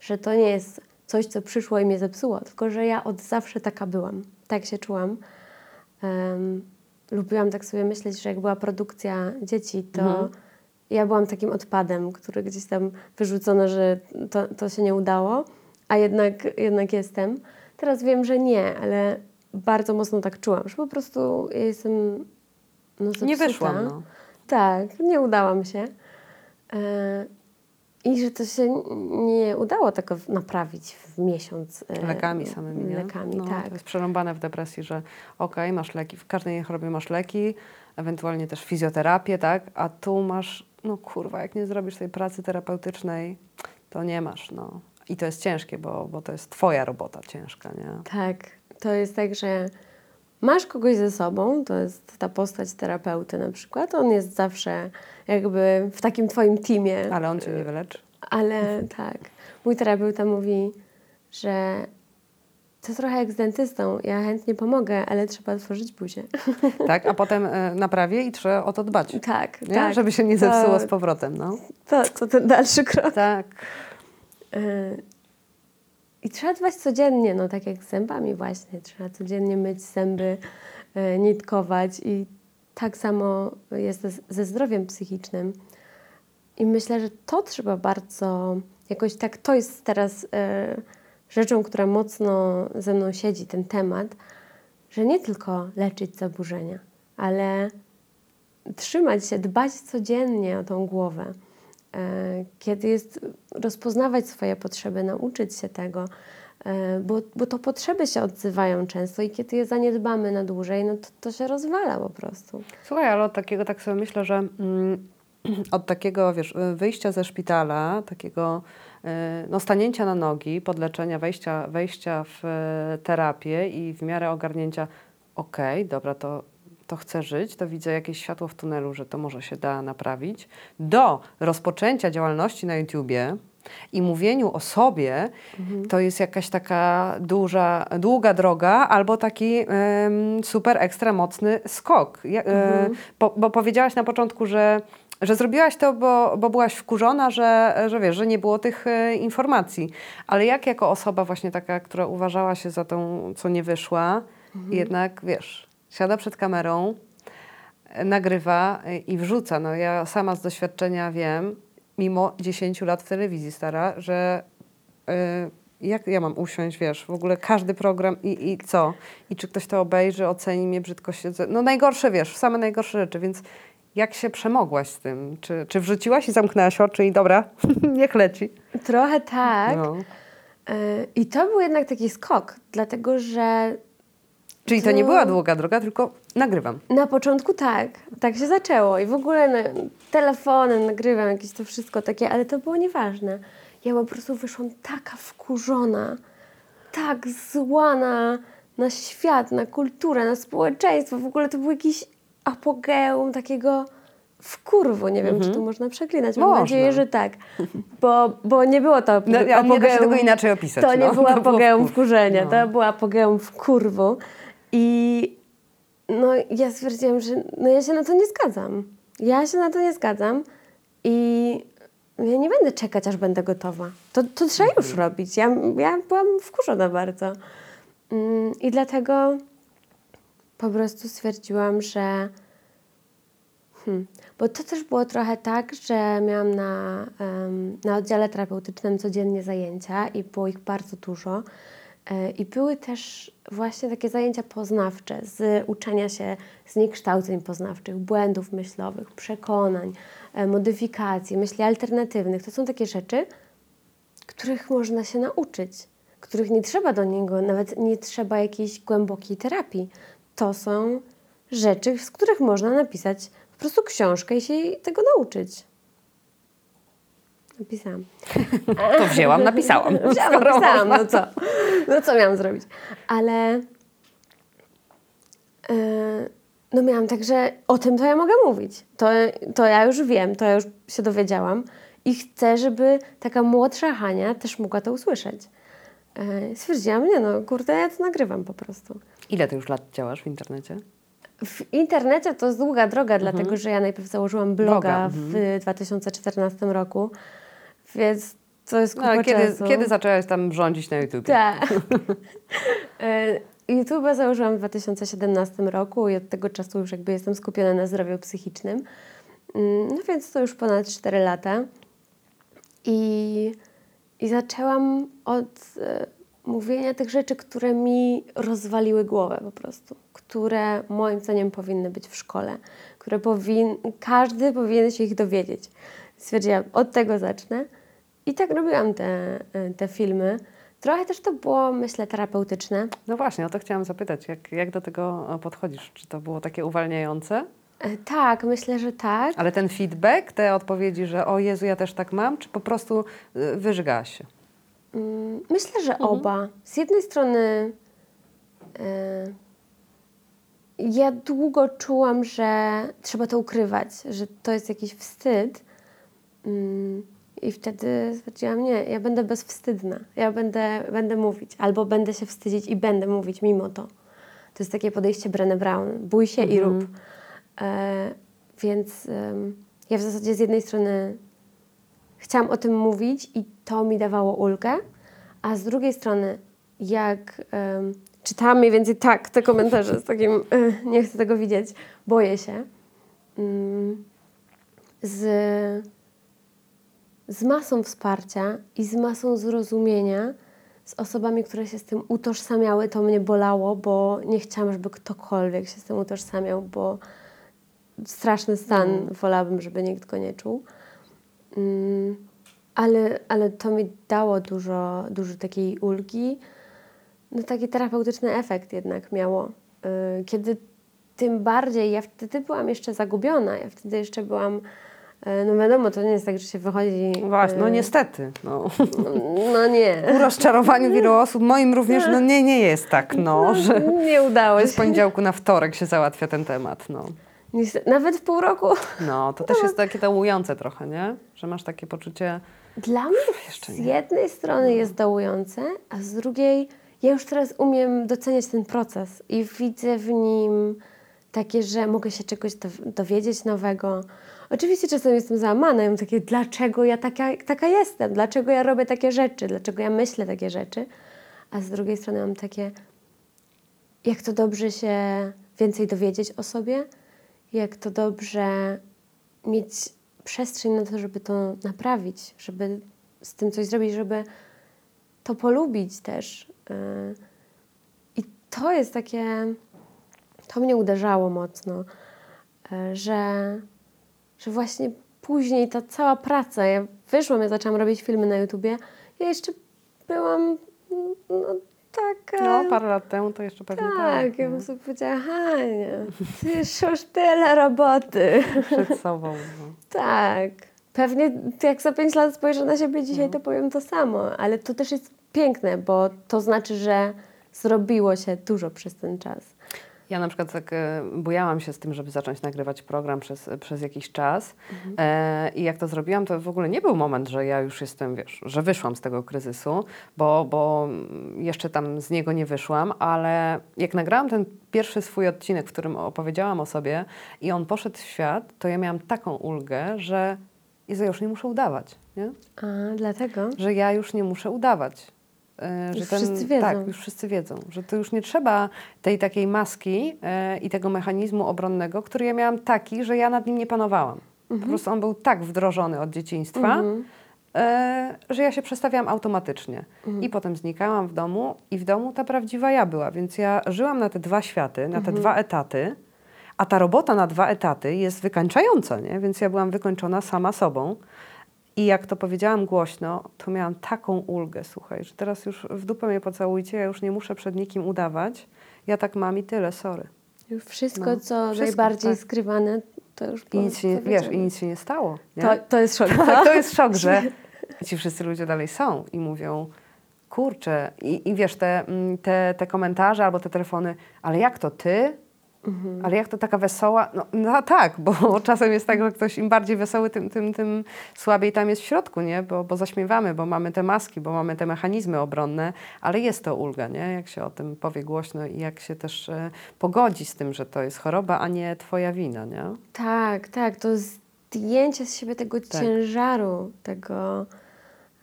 Że to nie jest coś, co przyszło i mnie zepsuło, tylko że ja od zawsze taka byłam. Tak się czułam. Em, lubiłam tak sobie myśleć, że jak była produkcja dzieci, to Mhm. Ja byłam takim odpadem, który gdzieś tam wyrzucono, że to, to się nie udało, a jednak, jednak jestem. Teraz wiem, że nie, ale bardzo mocno tak czułam, że po prostu ja jestem no, Nie wyszłam, no. Tak, nie udałam się. E, I że to się nie udało tego w- naprawić w miesiąc. e, Lekami samymi, nie? Lekami, no, tak. To jest przerąbane w depresji, że okej, masz leki, w każdej chorobie masz leki, ewentualnie też fizjoterapię, tak? A tu masz, no kurwa, jak nie zrobisz tej pracy terapeutycznej, to nie masz, no. I to jest ciężkie, bo, bo to jest twoja robota ciężka, nie? Tak, to jest tak, że masz kogoś ze sobą, to jest ta postać terapeuty na przykład, on jest zawsze jakby w takim twoim teamie, Ale on cię nie wyleczy. ale tak. Mój terapeuta mówi, że to trochę jak z dentystą, ja chętnie pomogę, ale trzeba otworzyć buzię. Tak? A potem e, naprawię i trzeba o to dbać. tak, Nie? tak. Żeby się nie To- zepsuło z powrotem, no. To, to ten dalszy krok. Tak. Y, I trzeba dbać codziennie, no tak jak z zębami właśnie. Trzeba codziennie myć zęby, y, nitkować i tak samo jest ze, ze zdrowiem psychicznym. I myślę, że to trzeba bardzo, jakoś tak, to jest teraz y, rzeczą, która mocno ze mną siedzi, ten temat, że nie tylko leczyć zaburzenia, ale trzymać się, dbać codziennie o tą głowę. E, Kiedy jest rozpoznawać swoje potrzeby, nauczyć się tego, e, bo, bo to potrzeby się odzywają często i kiedy je zaniedbamy na dłużej, no to, to się rozwala po prostu. Słuchaj, ale od takiego tak sobie myślę, że mm, od takiego, wiesz, wyjścia ze szpitala, takiego no, stanięcia na nogi, podleczenia, wejścia, wejścia w e, terapię i w miarę ogarnięcia, okej, dobra, to, to chcę żyć, to widzę jakieś światło w tunelu, że to może się da naprawić, do rozpoczęcia działalności na YouTubie i mówieniu o sobie, to jest jakaś taka duża, długa droga albo taki em, super ekstra mocny skok. Ja, e, bo, bo powiedziałaś na początku, że, że zrobiłaś to, bo, bo byłaś wkurzona, że, że wiesz, że nie było tych e, informacji. Ale jak jako osoba właśnie taka, która uważała się za tą, co nie wyszła, jednak wiesz, siada przed kamerą, nagrywa e, i wrzuca. No ja sama z doświadczenia wiem, mimo 10 lat w telewizji stara, że y, jak ja mam usiąść, wiesz, w ogóle każdy program i, i co? I czy ktoś to obejrzy, oceni mnie, brzydko siedzę. No najgorsze, wiesz, same najgorsze rzeczy, więc jak się przemogłaś z tym? Czy, czy wrzuciłaś i zamknęłaś oczy i dobra, niech leci? Trochę tak. No. E, I to był jednak taki skok, dlatego że Czyli to nie była długa droga, tylko nagrywam. Na początku tak, tak się zaczęło i w ogóle na, telefonem nagrywam jakieś to wszystko takie, ale to było nieważne. Ja po prostu wyszłam taka wkurzona, tak zła na, na świat, na kulturę, na społeczeństwo. W ogóle to był jakiś apogeum takiego wkurwu. Nie wiem, czy to można przeklinać. Mam Można. nadzieję, że tak. Bo, bo nie było to No, ale nie da się tego inaczej opisać, To nie no. było To apogeum wkurzenia, No. to było apogeum wkurwu. I no, ja stwierdziłam, że no, ja się na to nie zgadzam. Ja się na to nie zgadzam i ja nie będę czekać, aż będę gotowa. To, to trzeba Mhm. już robić. Ja, ja byłam wkurzona bardzo. Mm, I dlatego po prostu stwierdziłam, że Hmm. Bo to też było trochę tak, że miałam na, em, na oddziale terapeutycznym codziennie zajęcia i było ich bardzo dużo. E, I były też właśnie takie zajęcia poznawcze z uczenia się zniekształceń poznawczych, błędów myślowych, przekonań, e, modyfikacji, myśli alternatywnych. To są takie rzeczy, których można się nauczyć, których nie trzeba do niego, nawet nie trzeba jakiejś głębokiej terapii. To są rzeczy, z których można napisać po prostu książkę i się tego nauczyć. Napisałam. To wzięłam, napisałam. Wzięłam, napisałam, no co? No co miałam zrobić? Ale yy, no miałam tak, że o tym to ja mogę mówić. To, to ja już wiem, to ja już się dowiedziałam i chcę, żeby taka młodsza Hania też mogła to usłyszeć. Yy, stwierdziłam, nie no, kurde, ja to nagrywam po prostu. Ile ty już lat działasz w internecie? W internecie to jest długa droga, dlatego że ja najpierw założyłam bloga, Bloga, w 2014 roku, więc to jest No, kupa ale kiedy, czasu. kiedy zaczęłaś tam rządzić na YouTube? Tak. E, YouTube'a założyłam w 2017 roku i od tego czasu już jakby jestem skupiona na zdrowiu psychicznym. Mm, No więc to już ponad 4 lata. I, i zaczęłam od e, mówienia tych rzeczy, które mi rozwaliły głowę po prostu, które moim zdaniem powinny być w szkole, które powin, każdy powinien się ich dowiedzieć. Stwierdziłam, od tego zacznę i tak robiłam te, e, te filmy. Trochę też to było, myślę, terapeutyczne. No właśnie, o to chciałam zapytać, jak, jak do tego e, podchodzisz? Czy to było takie uwalniające? E, Tak, myślę, że tak. Ale ten feedback, te odpowiedzi, że o Jezu, ja też tak mam, czy po prostu y, wyżygałaś się? Mm, Myślę, że oba. Z jednej strony e, ja długo czułam, że trzeba to ukrywać, że to jest jakiś wstyd. Mm, I wtedy stwierdziłam, nie, ja będę bezwstydna. Ja będę, będę mówić. Albo będę się wstydzić i będę mówić mimo to. To jest takie podejście Brené Brown. Bój się i rób. E, więc ja w zasadzie z jednej strony chciałam o tym mówić i to mi dawało ulgę, a z drugiej strony, jak em, czytałam mniej więcej tak te komentarze z takim, "Ech, nie chcę tego widzieć, boję się, mm, z, z masą wsparcia i z masą zrozumienia, z osobami, które się z tym utożsamiały, to mnie bolało, bo nie chciałam, żeby ktokolwiek się z tym utożsamiał, bo straszny stan, wolałabym, żeby nikt go nie czuł. Mm, ale, ale to mi dało dużo, dużo takiej ulgi. No taki terapeutyczny efekt jednak miało. Y, Kiedy tym bardziej, ja wtedy byłam jeszcze zagubiona, ja wtedy jeszcze byłam, y, no wiadomo, to nie jest tak, że się wychodzi... Właśnie, no y, niestety. No. No nie. Ku rozczarowaniu wielu osób, moim również, no nie, nie jest tak, no, że, Nie udało że z się. poniedziałku na wtorek się załatwia ten temat, no. Nawet w pół roku. No, to też jest takie dołujące trochę, nie? Że masz takie poczucie, Dla mnie jeszcze z jednej strony jest dołujące, a z drugiej ja już teraz umiem doceniać ten proces i widzę w nim takie, że mogę się czegoś dow- dowiedzieć nowego. Oczywiście czasem jestem załamana, ja mam takie, dlaczego ja taka, taka jestem, dlaczego ja robię takie rzeczy, dlaczego ja myślę takie rzeczy, a z drugiej strony mam takie, jak to dobrze się więcej dowiedzieć o sobie, jak to dobrze mieć przestrzeń na to, żeby to naprawić, żeby z tym coś zrobić, żeby to polubić też. Yy. I to jest takie, to mnie uderzało mocno, yy, że, że właśnie później ta cała praca, ja wyszłam, ja zaczęłam robić filmy na YouTubie, ja jeszcze byłam no, taka... no parę lat temu to jeszcze pewnie tak. tak, ja no, bym sobie powiedziała, Hania, ty już tyle roboty. przed sobą. No. Tak. Pewnie jak za pięć lat spojrzę na siebie dzisiaj, Mhm. to powiem to samo, ale to też jest piękne, bo to znaczy, że zrobiło się dużo przez ten czas. Ja na przykład tak e, bujałam się z tym, żeby zacząć nagrywać program przez, przez jakiś czas e, i jak to zrobiłam, to w ogóle nie był moment, że ja już jestem, wiesz, że wyszłam z tego kryzysu, bo, bo jeszcze tam z niego nie wyszłam, ale jak nagrałam ten pierwszy swój odcinek, w którym opowiedziałam o sobie i on poszedł w świat, to ja miałam taką ulgę, że już nie muszę udawać, nie? A, dlatego? że ja już nie muszę udawać. E, Już wszyscy wiedzą. Tak, już wszyscy wiedzą, że to już nie trzeba tej takiej maski e, i tego mechanizmu obronnego, który ja miałam taki, że ja nad nim nie panowałam. Po prostu on był tak wdrożony od dzieciństwa, e, że ja się przestawiałam automatycznie. I potem znikałam w domu i w domu ta prawdziwa ja była, więc ja żyłam na te dwa światy, na te dwa etaty, a ta robota na dwa etaty jest wykańczająca, nie? więc ja byłam wykończona sama sobą. I jak to powiedziałam głośno, to miałam taką ulgę, słuchaj, że teraz już w dupę mnie pocałujcie, ja już nie muszę przed nikim udawać. Ja tak mam i tyle, sorry. Już wszystko, No, co wszystko, najbardziej tak. skrywane, to już I nic się, nie- wiesz, i nic się nie stało. Nie? To, to jest szok. Tak, to jest szok, że ci wszyscy ludzie dalej są i mówią, kurczę, i, i wiesz, te, mm, te, te komentarze albo te telefony, ale jak to ty? Ale jak to taka wesoła? No, no tak, bo czasem jest tak, że ktoś im bardziej wesoły, tym, tym, tym słabiej tam jest w środku, nie? Bo, bo zaśmiewamy, bo mamy te maski, bo mamy te mechanizmy obronne, ale jest to ulga, nie? Jak się o tym powie głośno i jak się też e, pogodzi z tym, że to jest choroba, a nie twoja wina, nie? Tak, tak, to zdjęcie z siebie tego Tak. ciężaru, tego...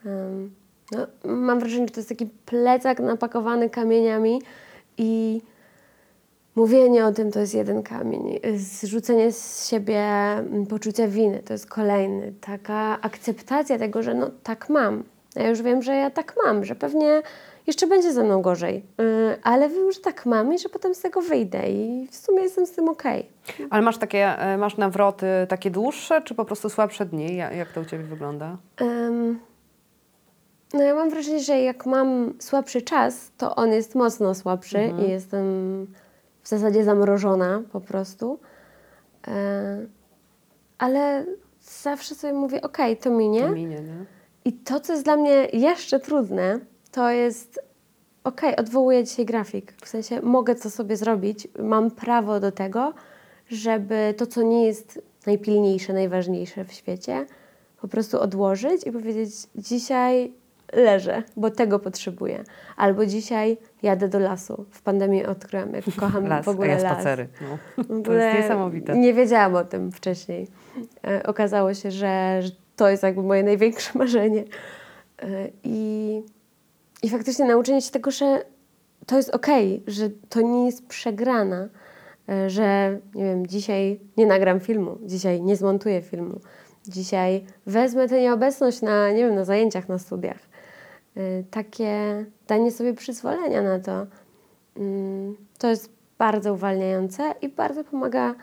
em, no, mam wrażenie, że to jest taki plecak napakowany kamieniami I mówienie o tym to jest jeden kamień. Zrzucenie z siebie mm, poczucia winy to jest kolejny. Taka akceptacja tego, że no tak mam. Ja już wiem, że ja tak mam, że pewnie jeszcze będzie ze mną gorzej, yy, ale wiem, że tak mam i że potem z tego wyjdę i w sumie jestem z tym okej. Ale masz takie, e, masz nawroty takie dłuższe, czy po prostu słabsze dni? Ja- Jak to u Ciebie wygląda? No ja mam wrażenie, że jak mam słabszy czas, to on jest mocno słabszy i jestem w zasadzie zamrożona po prostu. E, ale zawsze sobie mówię, okej, to minie. To minie, nie? I to, co jest dla mnie jeszcze trudne, to jest okej, odwołuję dzisiaj grafik. W sensie mogę to sobie zrobić, mam prawo do tego, żeby to, co nie jest najpilniejsze, najważniejsze w świecie, po prostu odłożyć i powiedzieć: Dzisiaj leżę, bo tego potrzebuję. Albo dzisiaj jadę do lasu. W pandemii odkryłam, jak kocham Las, w ogóle a ja las. spacery. No. To ogóle jest niesamowite. Nie wiedziałam o tym wcześniej. E, okazało się, że, że to jest jakby moje największe marzenie. E, I, I faktycznie nauczenie się tego, że to jest okej, że to nie jest przegrana, e, że nie wiem, dzisiaj nie nagram filmu, dzisiaj nie zmontuję filmu, dzisiaj wezmę tę nieobecność na, nie wiem, na zajęciach, na studiach. E, Takie danie sobie przyzwolenia na to, Mm, to jest bardzo uwalniające i bardzo pomaga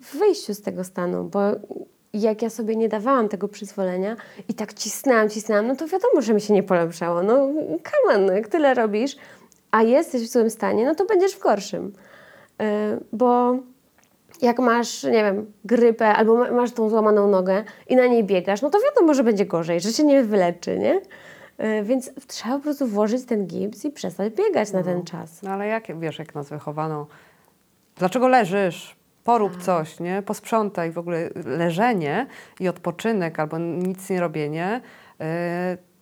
w wyjściu z tego stanu, bo jak ja sobie nie dawałam tego przyzwolenia i tak cisnęłam, cisnęłam, no to wiadomo, że mi się nie polepszało. No come on, jak tyle robisz, a jesteś w złym stanie, no to będziesz w gorszym. Yy, bo jak masz, nie wiem, grypę albo ma- masz tą złamaną nogę i na niej biegasz, no to wiadomo, że będzie gorzej, że się nie wyleczy, nie? Yy, Więc trzeba po prostu włożyć ten gips i przestać biegać na ten czas. No ale jak, wiesz, jak nas wychowano, dlaczego leżysz? Porób Tak. coś, nie? Posprzątaj w ogóle leżenie i odpoczynek albo nic nie robienie. Yy,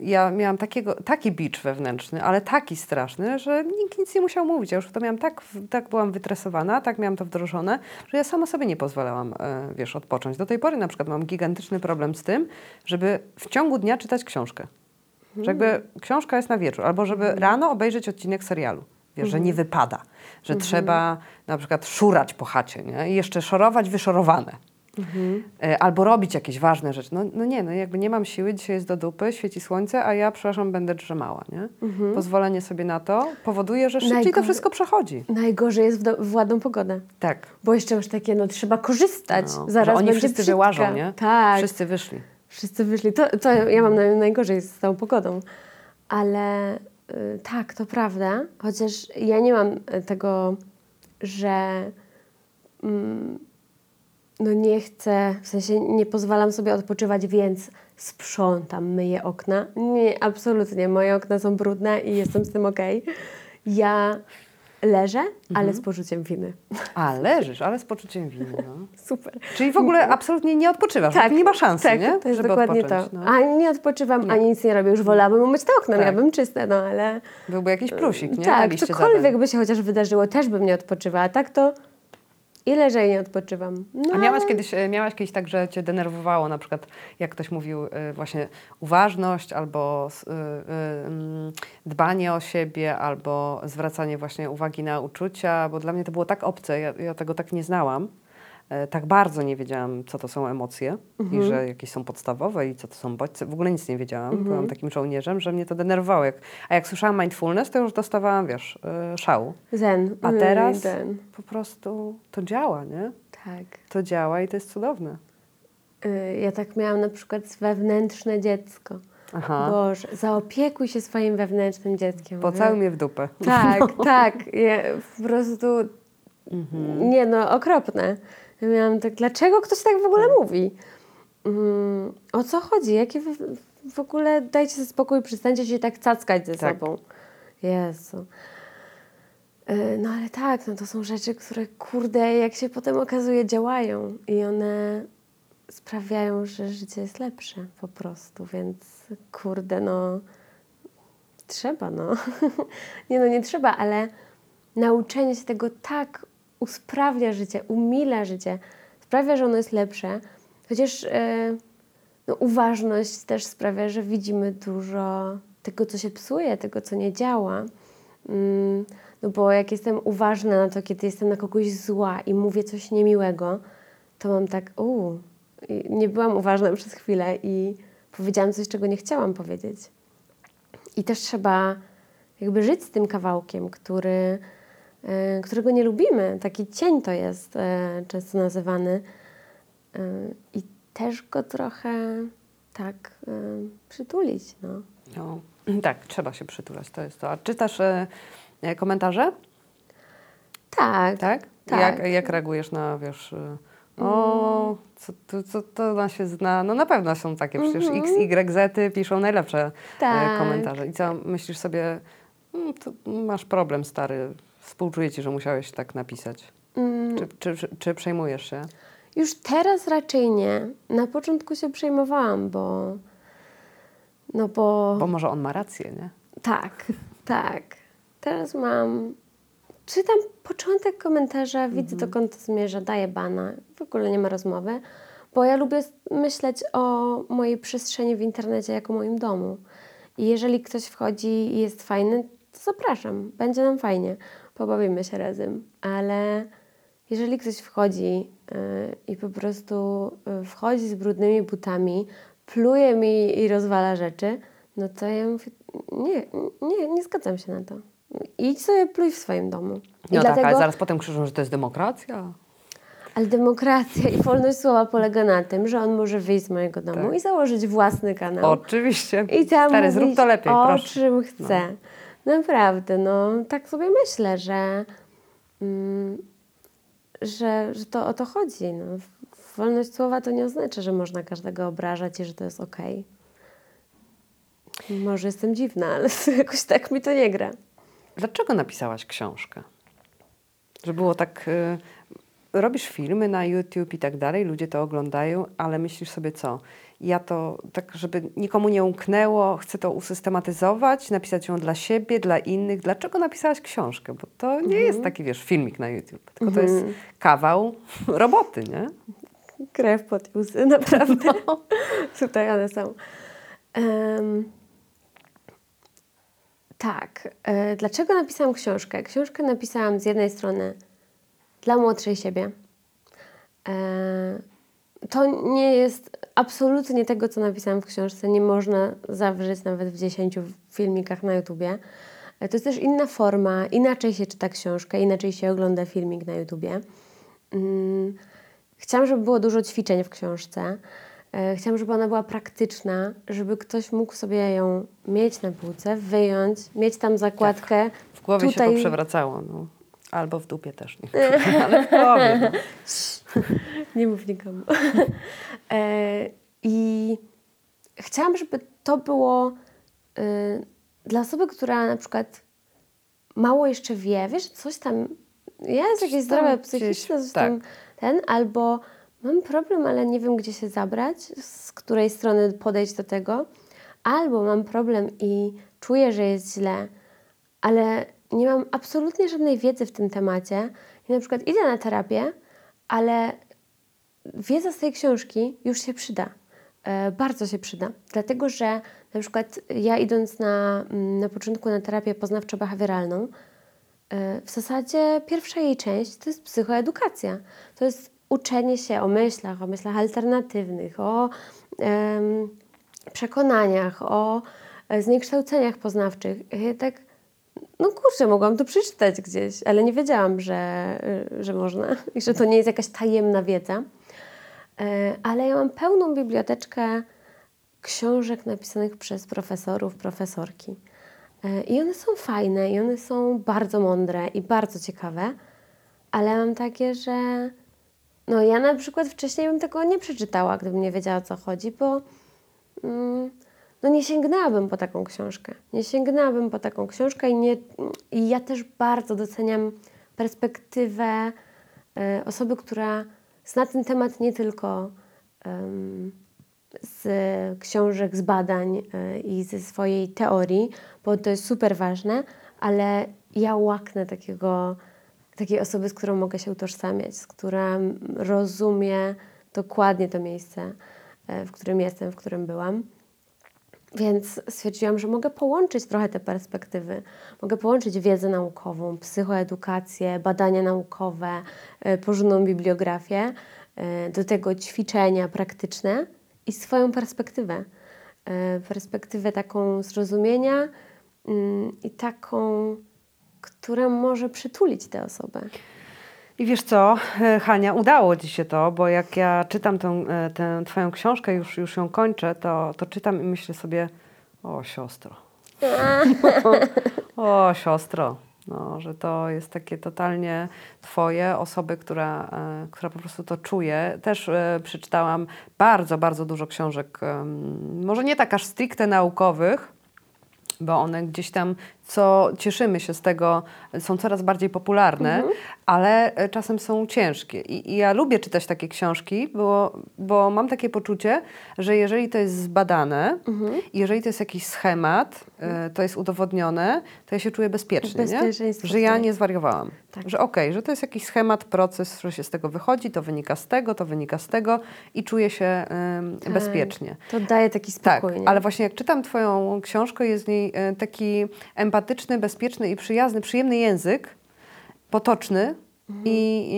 ja miałam takiego, taki bicz wewnętrzny, ale taki straszny, że nikt nic nie musiał mówić. Ja już to miałam tak, tak byłam wytresowana, tak miałam to wdrożone, że ja sama sobie nie pozwalałam, e, wiesz, odpocząć. Do tej pory na przykład mam gigantyczny problem z tym, żeby w ciągu dnia czytać książkę. Że jakby książka jest na wieczór, albo żeby rano obejrzeć odcinek serialu. Wiesz, że nie wypada, że trzeba na przykład szurać po chacie nie? i jeszcze szorować wyszorowane. E, Albo robić jakieś ważne rzeczy. No, no nie, no jakby nie mam siły, dzisiaj jest do dupy, świeci słońce, a ja, przepraszam, będę drzemała, nie? Pozwolenie sobie na to powoduje, że szybciej to Najgor- wszystko przechodzi. Najgorzej jest w, do, w ładną pogodę. Tak. Bo jeszcze masz takie, no trzeba korzystać. No, Zaraz że oni wszyscy brzydka. wyłażą, nie? Tak, Wszyscy wyszli. Wszyscy wyszli. To, to ja mam naj, najgorzej z tą pogodą. Ale y, tak, to prawda. Chociaż ja nie mam y, tego, że mm, no nie chcę, w sensie nie pozwalam sobie odpoczywać, więc sprzątam, myję okna. Nie, absolutnie. Moje okna są brudne i jestem z tym okej. Ja leżę, ale z poczuciem winy. A, leżysz, ale z poczuciem winy. No. Super. Czyli w ogóle absolutnie nie odpoczywasz, tak, nie ma szansy, tak, nie? to jest żeby dokładnie odpocząć. to. No. Ani nie odpoczywam, ani nic nie robię. Już wolałabym umyć te okna, Tak. miałabym czyste, no ale... Byłby jakiś plusik, nie? tak, cokolwiek zadań. by się chociaż wydarzyło, też bym nie odpoczywała. Tak to i leżę i nie odpoczywam. No, A miałaś kiedyś, e, miałaś kiedyś tak, że cię denerwowało na przykład, jak ktoś mówił e, właśnie uważność albo e, mm, dbanie o siebie, albo zwracanie właśnie uwagi na uczucia, bo dla mnie to było tak obce, ja, ja tego tak nie znałam. E, Tak bardzo nie wiedziałam, co to są emocje i że jakieś są podstawowe i co to są bodźce. W ogóle nic nie wiedziałam. Byłam takim żołnierzem, że mnie to denerwowało. Jak, a jak słyszałam mindfulness, to już dostawałam, wiesz, e, szału. Zen. A Mm, teraz Zen. po prostu to działa, nie? Tak. To działa i to jest cudowne. Y, Ja tak miałam na przykład wewnętrzne dziecko. Aha. Boże, zaopiekuj się swoim wewnętrznym dzieckiem. Pocałuj mnie w dupę. Tak, tak. Ja po prostu. Mhm. Nie no, okropne. Ja miałam tak, dlaczego ktoś tak w ogóle mówi? Mm, o co chodzi? Jakie w, w ogóle dajcie sobie spokój, przestańcie się tak cackać ze Tak. sobą. Jezu. Y, No ale tak, no to są rzeczy, które kurde, jak się potem okazuje, działają i one sprawiają, że życie jest lepsze po prostu, więc kurde, no trzeba, no. nie no, nie trzeba, ale nauczenie się tego tak usprawnia życie, umila życie, sprawia, że ono jest lepsze. Chociaż e, no, uważność też sprawia, że widzimy dużo tego, co się psuje, tego, co nie działa. Mm, No bo jak jestem uważna na to, kiedy jestem na kogoś zła i mówię coś niemiłego, to mam tak, uuu, nie byłam uważna przez chwilę i powiedziałam coś, czego nie chciałam powiedzieć. I też trzeba jakby żyć z tym kawałkiem, który, którego nie lubimy. Taki cień to jest e, często nazywany. E, I też go trochę tak e, przytulić. No. No, tak, trzeba się przytulać, to jest to. A czytasz e, e, komentarze? Tak, Tak? Tak. Jak, jak reagujesz na, wiesz, e, o, co, to, co to ona się zna? No na pewno są takie, przecież X, Y, Z piszą najlepsze e, Tak. komentarze. I co, myślisz sobie, mm, to masz problem stary, współczuję ci, że musiałeś tak napisać. Mm, Czy, czy, czy, czy przejmujesz się? Już teraz raczej nie. Na początku się przejmowałam, bo. No bo. Bo może on ma rację, nie? Tak, tak. Teraz mam. Czytam początek komentarza, widzę dokąd to zmierza, daję bana. W ogóle nie ma rozmowy, bo ja lubię myśleć o mojej przestrzeni w internecie jako moim domu. I jeżeli ktoś wchodzi i jest fajny, to zapraszam. Będzie nam fajnie. Pobawimy się razem. Ale jeżeli ktoś wchodzi y, i po prostu y, wchodzi z brudnymi butami, pluje mi i rozwala rzeczy, no to ja mówię, nie, nie, nie zgadzam się na to. Idź sobie pluj w swoim domu. I No tak, dlatego, ale zaraz potem krzyczą, że to jest demokracja. ale demokracja i wolność słowa polega na tym, że on może wyjść z mojego domu Tak. i założyć własny kanał. Oczywiście. I tam Stary, mówić zrób to lepiej, o proszę. czym chce. Naprawdę, no tak sobie myślę, że, mm, że, że to o to chodzi. No. Wolność słowa to nie oznacza, że można każdego obrażać i że to jest okej. Może jestem dziwna, ale jakoś tak mi to nie gra. Dlaczego napisałaś książkę? Że było tak. Y, robisz filmy na YouTube i tak dalej, ludzie to oglądają, ale myślisz sobie co? Ja to tak, żeby nikomu nie umknęło, chcę to usystematyzować, napisać ją dla siebie, dla innych. Dlaczego napisałaś książkę? Bo to nie jest taki, wiesz, filmik na YouTube, tylko to jest kawał roboty, nie? Krew pod łzy, naprawdę. Tutaj one są. Em, tak. E, dlaczego napisałam książkę? Książkę napisałam z jednej strony dla młodszej siebie. To nie jest absolutnie tego, co napisałam w książce. Nie można zawrzeć nawet w 10 filmikach na YouTubie. E, To jest też inna forma, inaczej się czyta książkę, inaczej się ogląda filmik na YouTubie. Mm, Chciałam, żeby było dużo ćwiczeń w książce. E, Chciałam, żeby ona była praktyczna, żeby ktoś mógł sobie ją mieć na półce, wyjąć, mieć tam zakładkę. W głowie się Tutaj- to przewracało. No. Albo w dupie też, nie? ale w głowie. No. Nie mów nikomu. e, I chciałam, żeby to było e, dla osoby, która na przykład mało jeszcze wie, wiesz, coś tam jest jakieś zdrowe psychiczne, coś tak. tam ten, albo mam problem, ale nie wiem, gdzie się zabrać, z której strony podejść do tego, albo mam problem i czuję, że jest źle, ale nie mam absolutnie żadnej wiedzy w tym temacie i na przykład idę na terapię, ale wiedza z tej książki już się przyda. E, bardzo się przyda. Dlatego, że na przykład ja idąc na, mm, na początku na terapię poznawczo-behawioralną, e, w zasadzie pierwsza jej część to jest psychoedukacja. To jest uczenie się o myślach, o myślach alternatywnych, o em, przekonaniach, o e, zniekształceniach poznawczych. Ja tak, no kurczę, mogłam to przeczytać gdzieś, ale nie wiedziałam, że, y, że można i że to nie jest jakaś tajemna wiedza. E, Ale ja mam pełną biblioteczkę książek napisanych przez profesorów, profesorki. E, I one są fajne, i one są bardzo mądre i bardzo ciekawe, ale mam takie, że no ja na przykład wcześniej bym tego nie przeczytała, gdybym nie wiedziała o co chodzi, bo mm, no nie sięgnęłabym po taką książkę. Nie sięgnęłabym po taką książkę i, nie, i ja też bardzo doceniam perspektywę e, osoby, która zna ten temat nie tylko z książek, z badań e, i ze swojej teorii, bo to jest super ważne, ale ja łaknę takiego, takiej osoby, z którą mogę się utożsamiać, z która rozumie dokładnie to miejsce, e, w którym jestem, w którym byłam. Więc stwierdziłam, że mogę połączyć trochę te perspektywy. Mogę połączyć wiedzę naukową, psychoedukację, badania naukowe, y, porządną bibliografię, y, do tego ćwiczenia praktyczne i swoją perspektywę. Y, Perspektywę taką zrozumienia mm, i taką, która może przytulić tę osobę. I wiesz co, e, Hania, udało Ci się to, bo jak ja czytam tę, e, tę Twoją książkę, już, już ją kończę, to, to czytam i myślę sobie, o siostro. o siostro. No, że to jest takie totalnie Twoje, osoby, która, e, która po prostu to czuje. Też przeczytałam bardzo, bardzo dużo książek, może nie tak aż stricte naukowych, bo one gdzieś tam, co cieszymy się z tego, są coraz bardziej popularne, ale e, czasem są ciężkie. I, I ja lubię czytać takie książki, bo, bo mam takie poczucie, że jeżeli to jest zbadane, i jeżeli to jest jakiś schemat, e, to jest udowodnione, to ja się czuję bezpiecznie, nie? Że ja tak. nie zwariowałam. Tak. Że okej, że to jest jakiś schemat, proces, że się z tego wychodzi, to wynika z tego, to wynika z tego i czuję się em, bezpiecznie. To daje taki Tak, spokój. nie? ale właśnie jak czytam Twoją książkę, jest w niej e, taki empatyczny, bezpieczny i przyjazny, przyjemny język, potoczny i,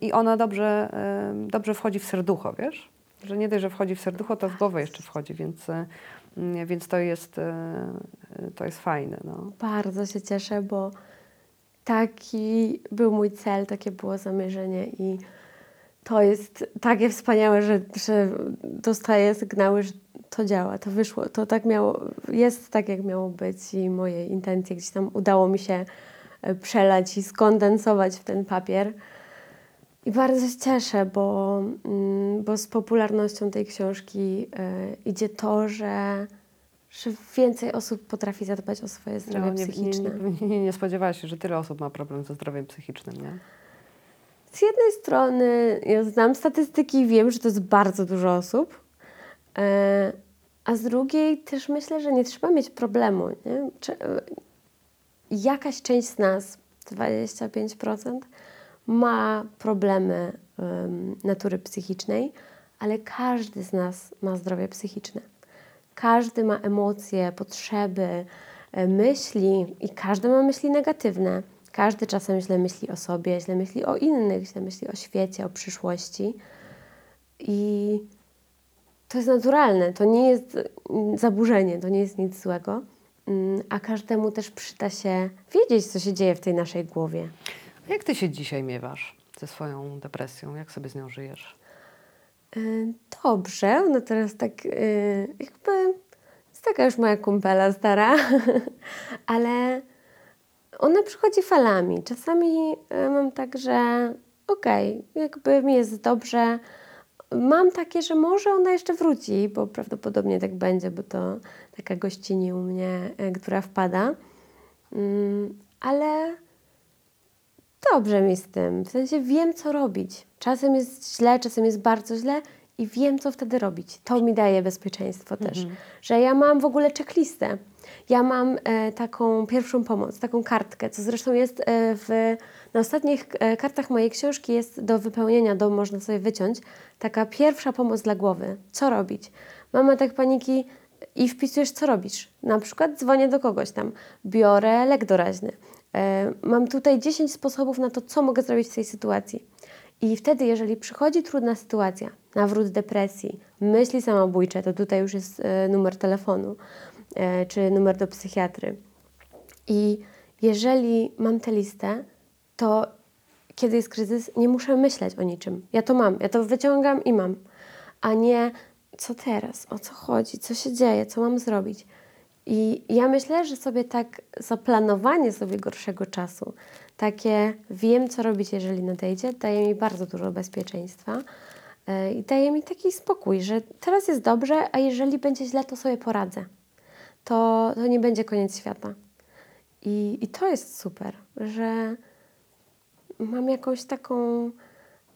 i, i ona dobrze, e, dobrze wchodzi w serducho, wiesz? Że nie dość, że wchodzi w serducho, to w głowę jeszcze wchodzi, więc, e, mm, więc to, jest, e, to jest fajne. No. Bardzo się cieszę, bo taki był mój cel, takie było zamierzenie i to jest takie wspaniałe, że, że dostaję sygnały, że to działa, to wyszło, to tak miało, jest tak, jak miało być i moje intencje gdzieś tam udało mi się e, przelać i skondensować w ten papier. I bardzo się cieszę, bo, mm, bo z popularnością tej książki e, idzie to, że, że więcej osób potrafi zadbać o swoje zdrowie No, nie, psychiczne. nie, nie, nie spodziewałaś się, że tyle osób ma problem ze zdrowiem psychicznym, nie? Z jednej strony ja znam statystyki i wiem, że to jest bardzo dużo osób, e, a z drugiej też myślę, że nie trzeba mieć problemu. Nie? Czy, e, jakaś część z nas, 25%, ma problemy em, natury psychicznej, ale każdy z nas ma zdrowie psychiczne. Każdy ma emocje, potrzeby, e, myśli i każdy ma myśli negatywne. Każdy czasem źle myśli o sobie, źle myśli o innych, źle myśli o świecie, o przyszłości. I to jest naturalne, to nie jest mm, zaburzenie, to nie jest nic złego, Mm, a każdemu też przyda się wiedzieć, co się dzieje w tej naszej głowie. A jak ty się dzisiaj miewasz ze swoją depresją? Jak sobie z nią żyjesz? Y, Dobrze, no teraz tak y, jakby jest taka już moja kumpela stara, ale ona przychodzi falami. Czasami y, mam tak, że okej, jakby mi jest dobrze. Mam takie, że może ona jeszcze wróci, bo prawdopodobnie tak będzie, bo to taka gościni u mnie, która wpada. Mm, ale dobrze mi z tym. W sensie wiem, co robić. Czasem jest źle, czasem jest bardzo źle i wiem, co wtedy robić. To mi daje bezpieczeństwo też. Że ja mam w ogóle checklistę. Ja mam e, taką pierwszą pomoc, taką kartkę, co zresztą jest e, w, na ostatnich e, kartach mojej książki jest do wypełnienia, do można sobie wyciąć. Taka pierwsza pomoc dla głowy. Co robić? Mam atak paniki i wpisujesz, co robisz. Na przykład dzwonię do kogoś tam, biorę lek doraźny. E, Mam tutaj 10 sposobów na to, co mogę zrobić w tej sytuacji. I wtedy, jeżeli przychodzi trudna sytuacja, nawrót depresji, myśli samobójcze, to tutaj już jest e, numer telefonu e, czy numer do psychiatry. I jeżeli mam tę listę, to kiedy jest kryzys, nie muszę myśleć o niczym. Ja to mam, ja to wyciągam i mam, a nie co teraz, o co chodzi, co się dzieje, co mam zrobić. I ja myślę, że sobie tak zaplanowanie sobie gorszego czasu, takie wiem, co robić, jeżeli nadejdzie, daje mi bardzo dużo bezpieczeństwa e, i daje mi taki spokój, że teraz jest dobrze, a jeżeli będzie źle, to sobie poradzę. To, to nie będzie koniec świata. I, I to jest super, że mam jakąś taką,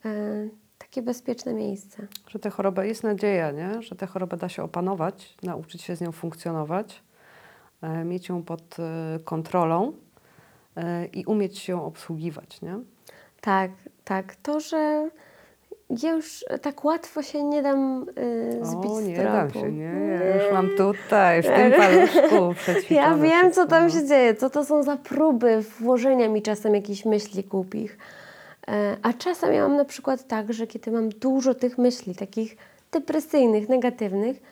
e, takie bezpieczne miejsce. Że tę chorobę jest nadzieja, nie? że tę chorobę da się opanować, nauczyć się z nią funkcjonować, e, mieć ją pod e, kontrolą i umieć się obsługiwać. Nie? Tak, tak. To, że ja już tak łatwo się nie dam y, zbić O, z nie tropu. dam się, nie, ja już mam tutaj, w tym paluszku Ja wiem, co tam się dzieje, co to są za próby włożenia mi czasem jakichś myśli głupich. E, A czasem ja mam na przykład tak, że kiedy mam dużo tych myśli, takich depresyjnych, negatywnych,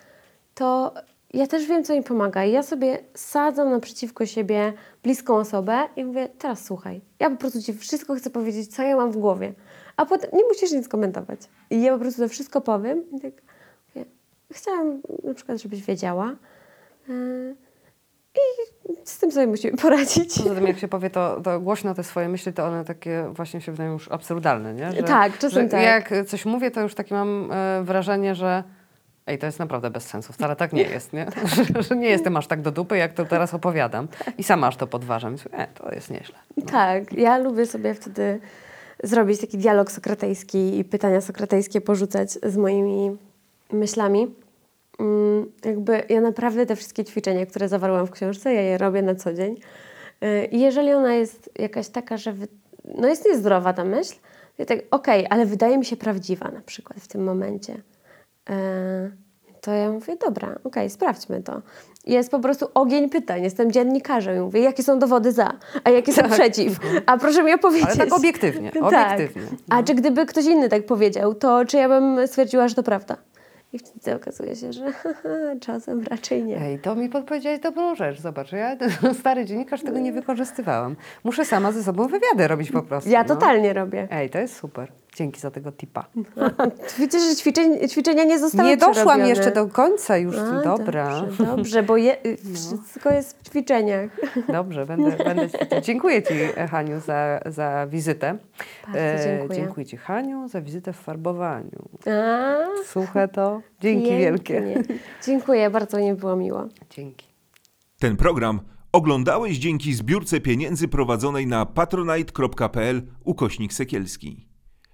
to ja też wiem, co mi pomaga. I ja sobie sadzam naprzeciwko siebie bliską osobę i mówię, teraz słuchaj, ja po prostu Ci wszystko chcę powiedzieć, co ja mam w głowie. A potem nie musisz nic komentować. I ja po prostu to wszystko powiem i tak mówię, chciałam na przykład, żebyś wiedziała, e, z tym sobie musimy poradzić. Poza tym, jak się powie to, to głośno te swoje myśli, to one takie właśnie się wydają już absurdalne, nie? Że, Tak, czasem że tak. Jak coś mówię, to już takie mam e, wrażenie, że ej, to jest naprawdę bez sensu. Wcale tak nie jest, nie? że, że nie jestem aż tak do dupy, jak to teraz opowiadam. I sama aż to podważam. E, to jest nieźle. Tak, ja lubię sobie wtedy zrobić taki dialog sokratejski i pytania sokratejskie porzucać z moimi myślami. Mm, jakby ja naprawdę te wszystkie ćwiczenia, które zawarłam w książce, ja je robię na co dzień. Yy, I jeżeli ona jest jakaś taka, że wy... no jest niezdrowa ta myśl, to ja tak, okej, ale wydaje mi się prawdziwa na przykład w tym momencie. Yy, to ja mówię, dobra, okej, sprawdźmy to. Jest po prostu ogień pytań. Jestem dziennikarzem i mówię, jakie są dowody za, a jakie są przeciw. A proszę mi opowiedzieć. Ale tak obiektywnie, Tak. obiektywnie. A czy gdyby ktoś inny tak powiedział, to czy ja bym stwierdziła, że to prawda? I wtedy okazuje się, że czasem raczej nie. Ej, to mi podpowiedziałeś dobrą rzecz. Zobacz, ja stary dziennikarz tego nie wykorzystywałam. Muszę sama ze sobą wywiady robić po prostu. Ja no. totalnie robię. Ej, to jest super. Dzięki za tego tipa. Widzę, że ćwiczeń, ćwiczenia nie zostały Nie doszłam przerobione. jeszcze do końca już. A, Dobra. No. Dobrze, dobrze bo je, wszystko jest w ćwiczeniach. Dobrze, będę, będę ćwiczyć. Dziękuję Ci, Haniu, za, za wizytę. Bardzo dziękuję. dziękuję Ci, Haniu, za wizytę w farbowaniu. A, Słuchaj to. Dzięki wielkie. pięknie. Dziękuję, bardzo mi było miło. Dzięki. Ten program oglądałeś dzięki zbiórce pieniędzy prowadzonej na patronite.pl ukośnik sekielski.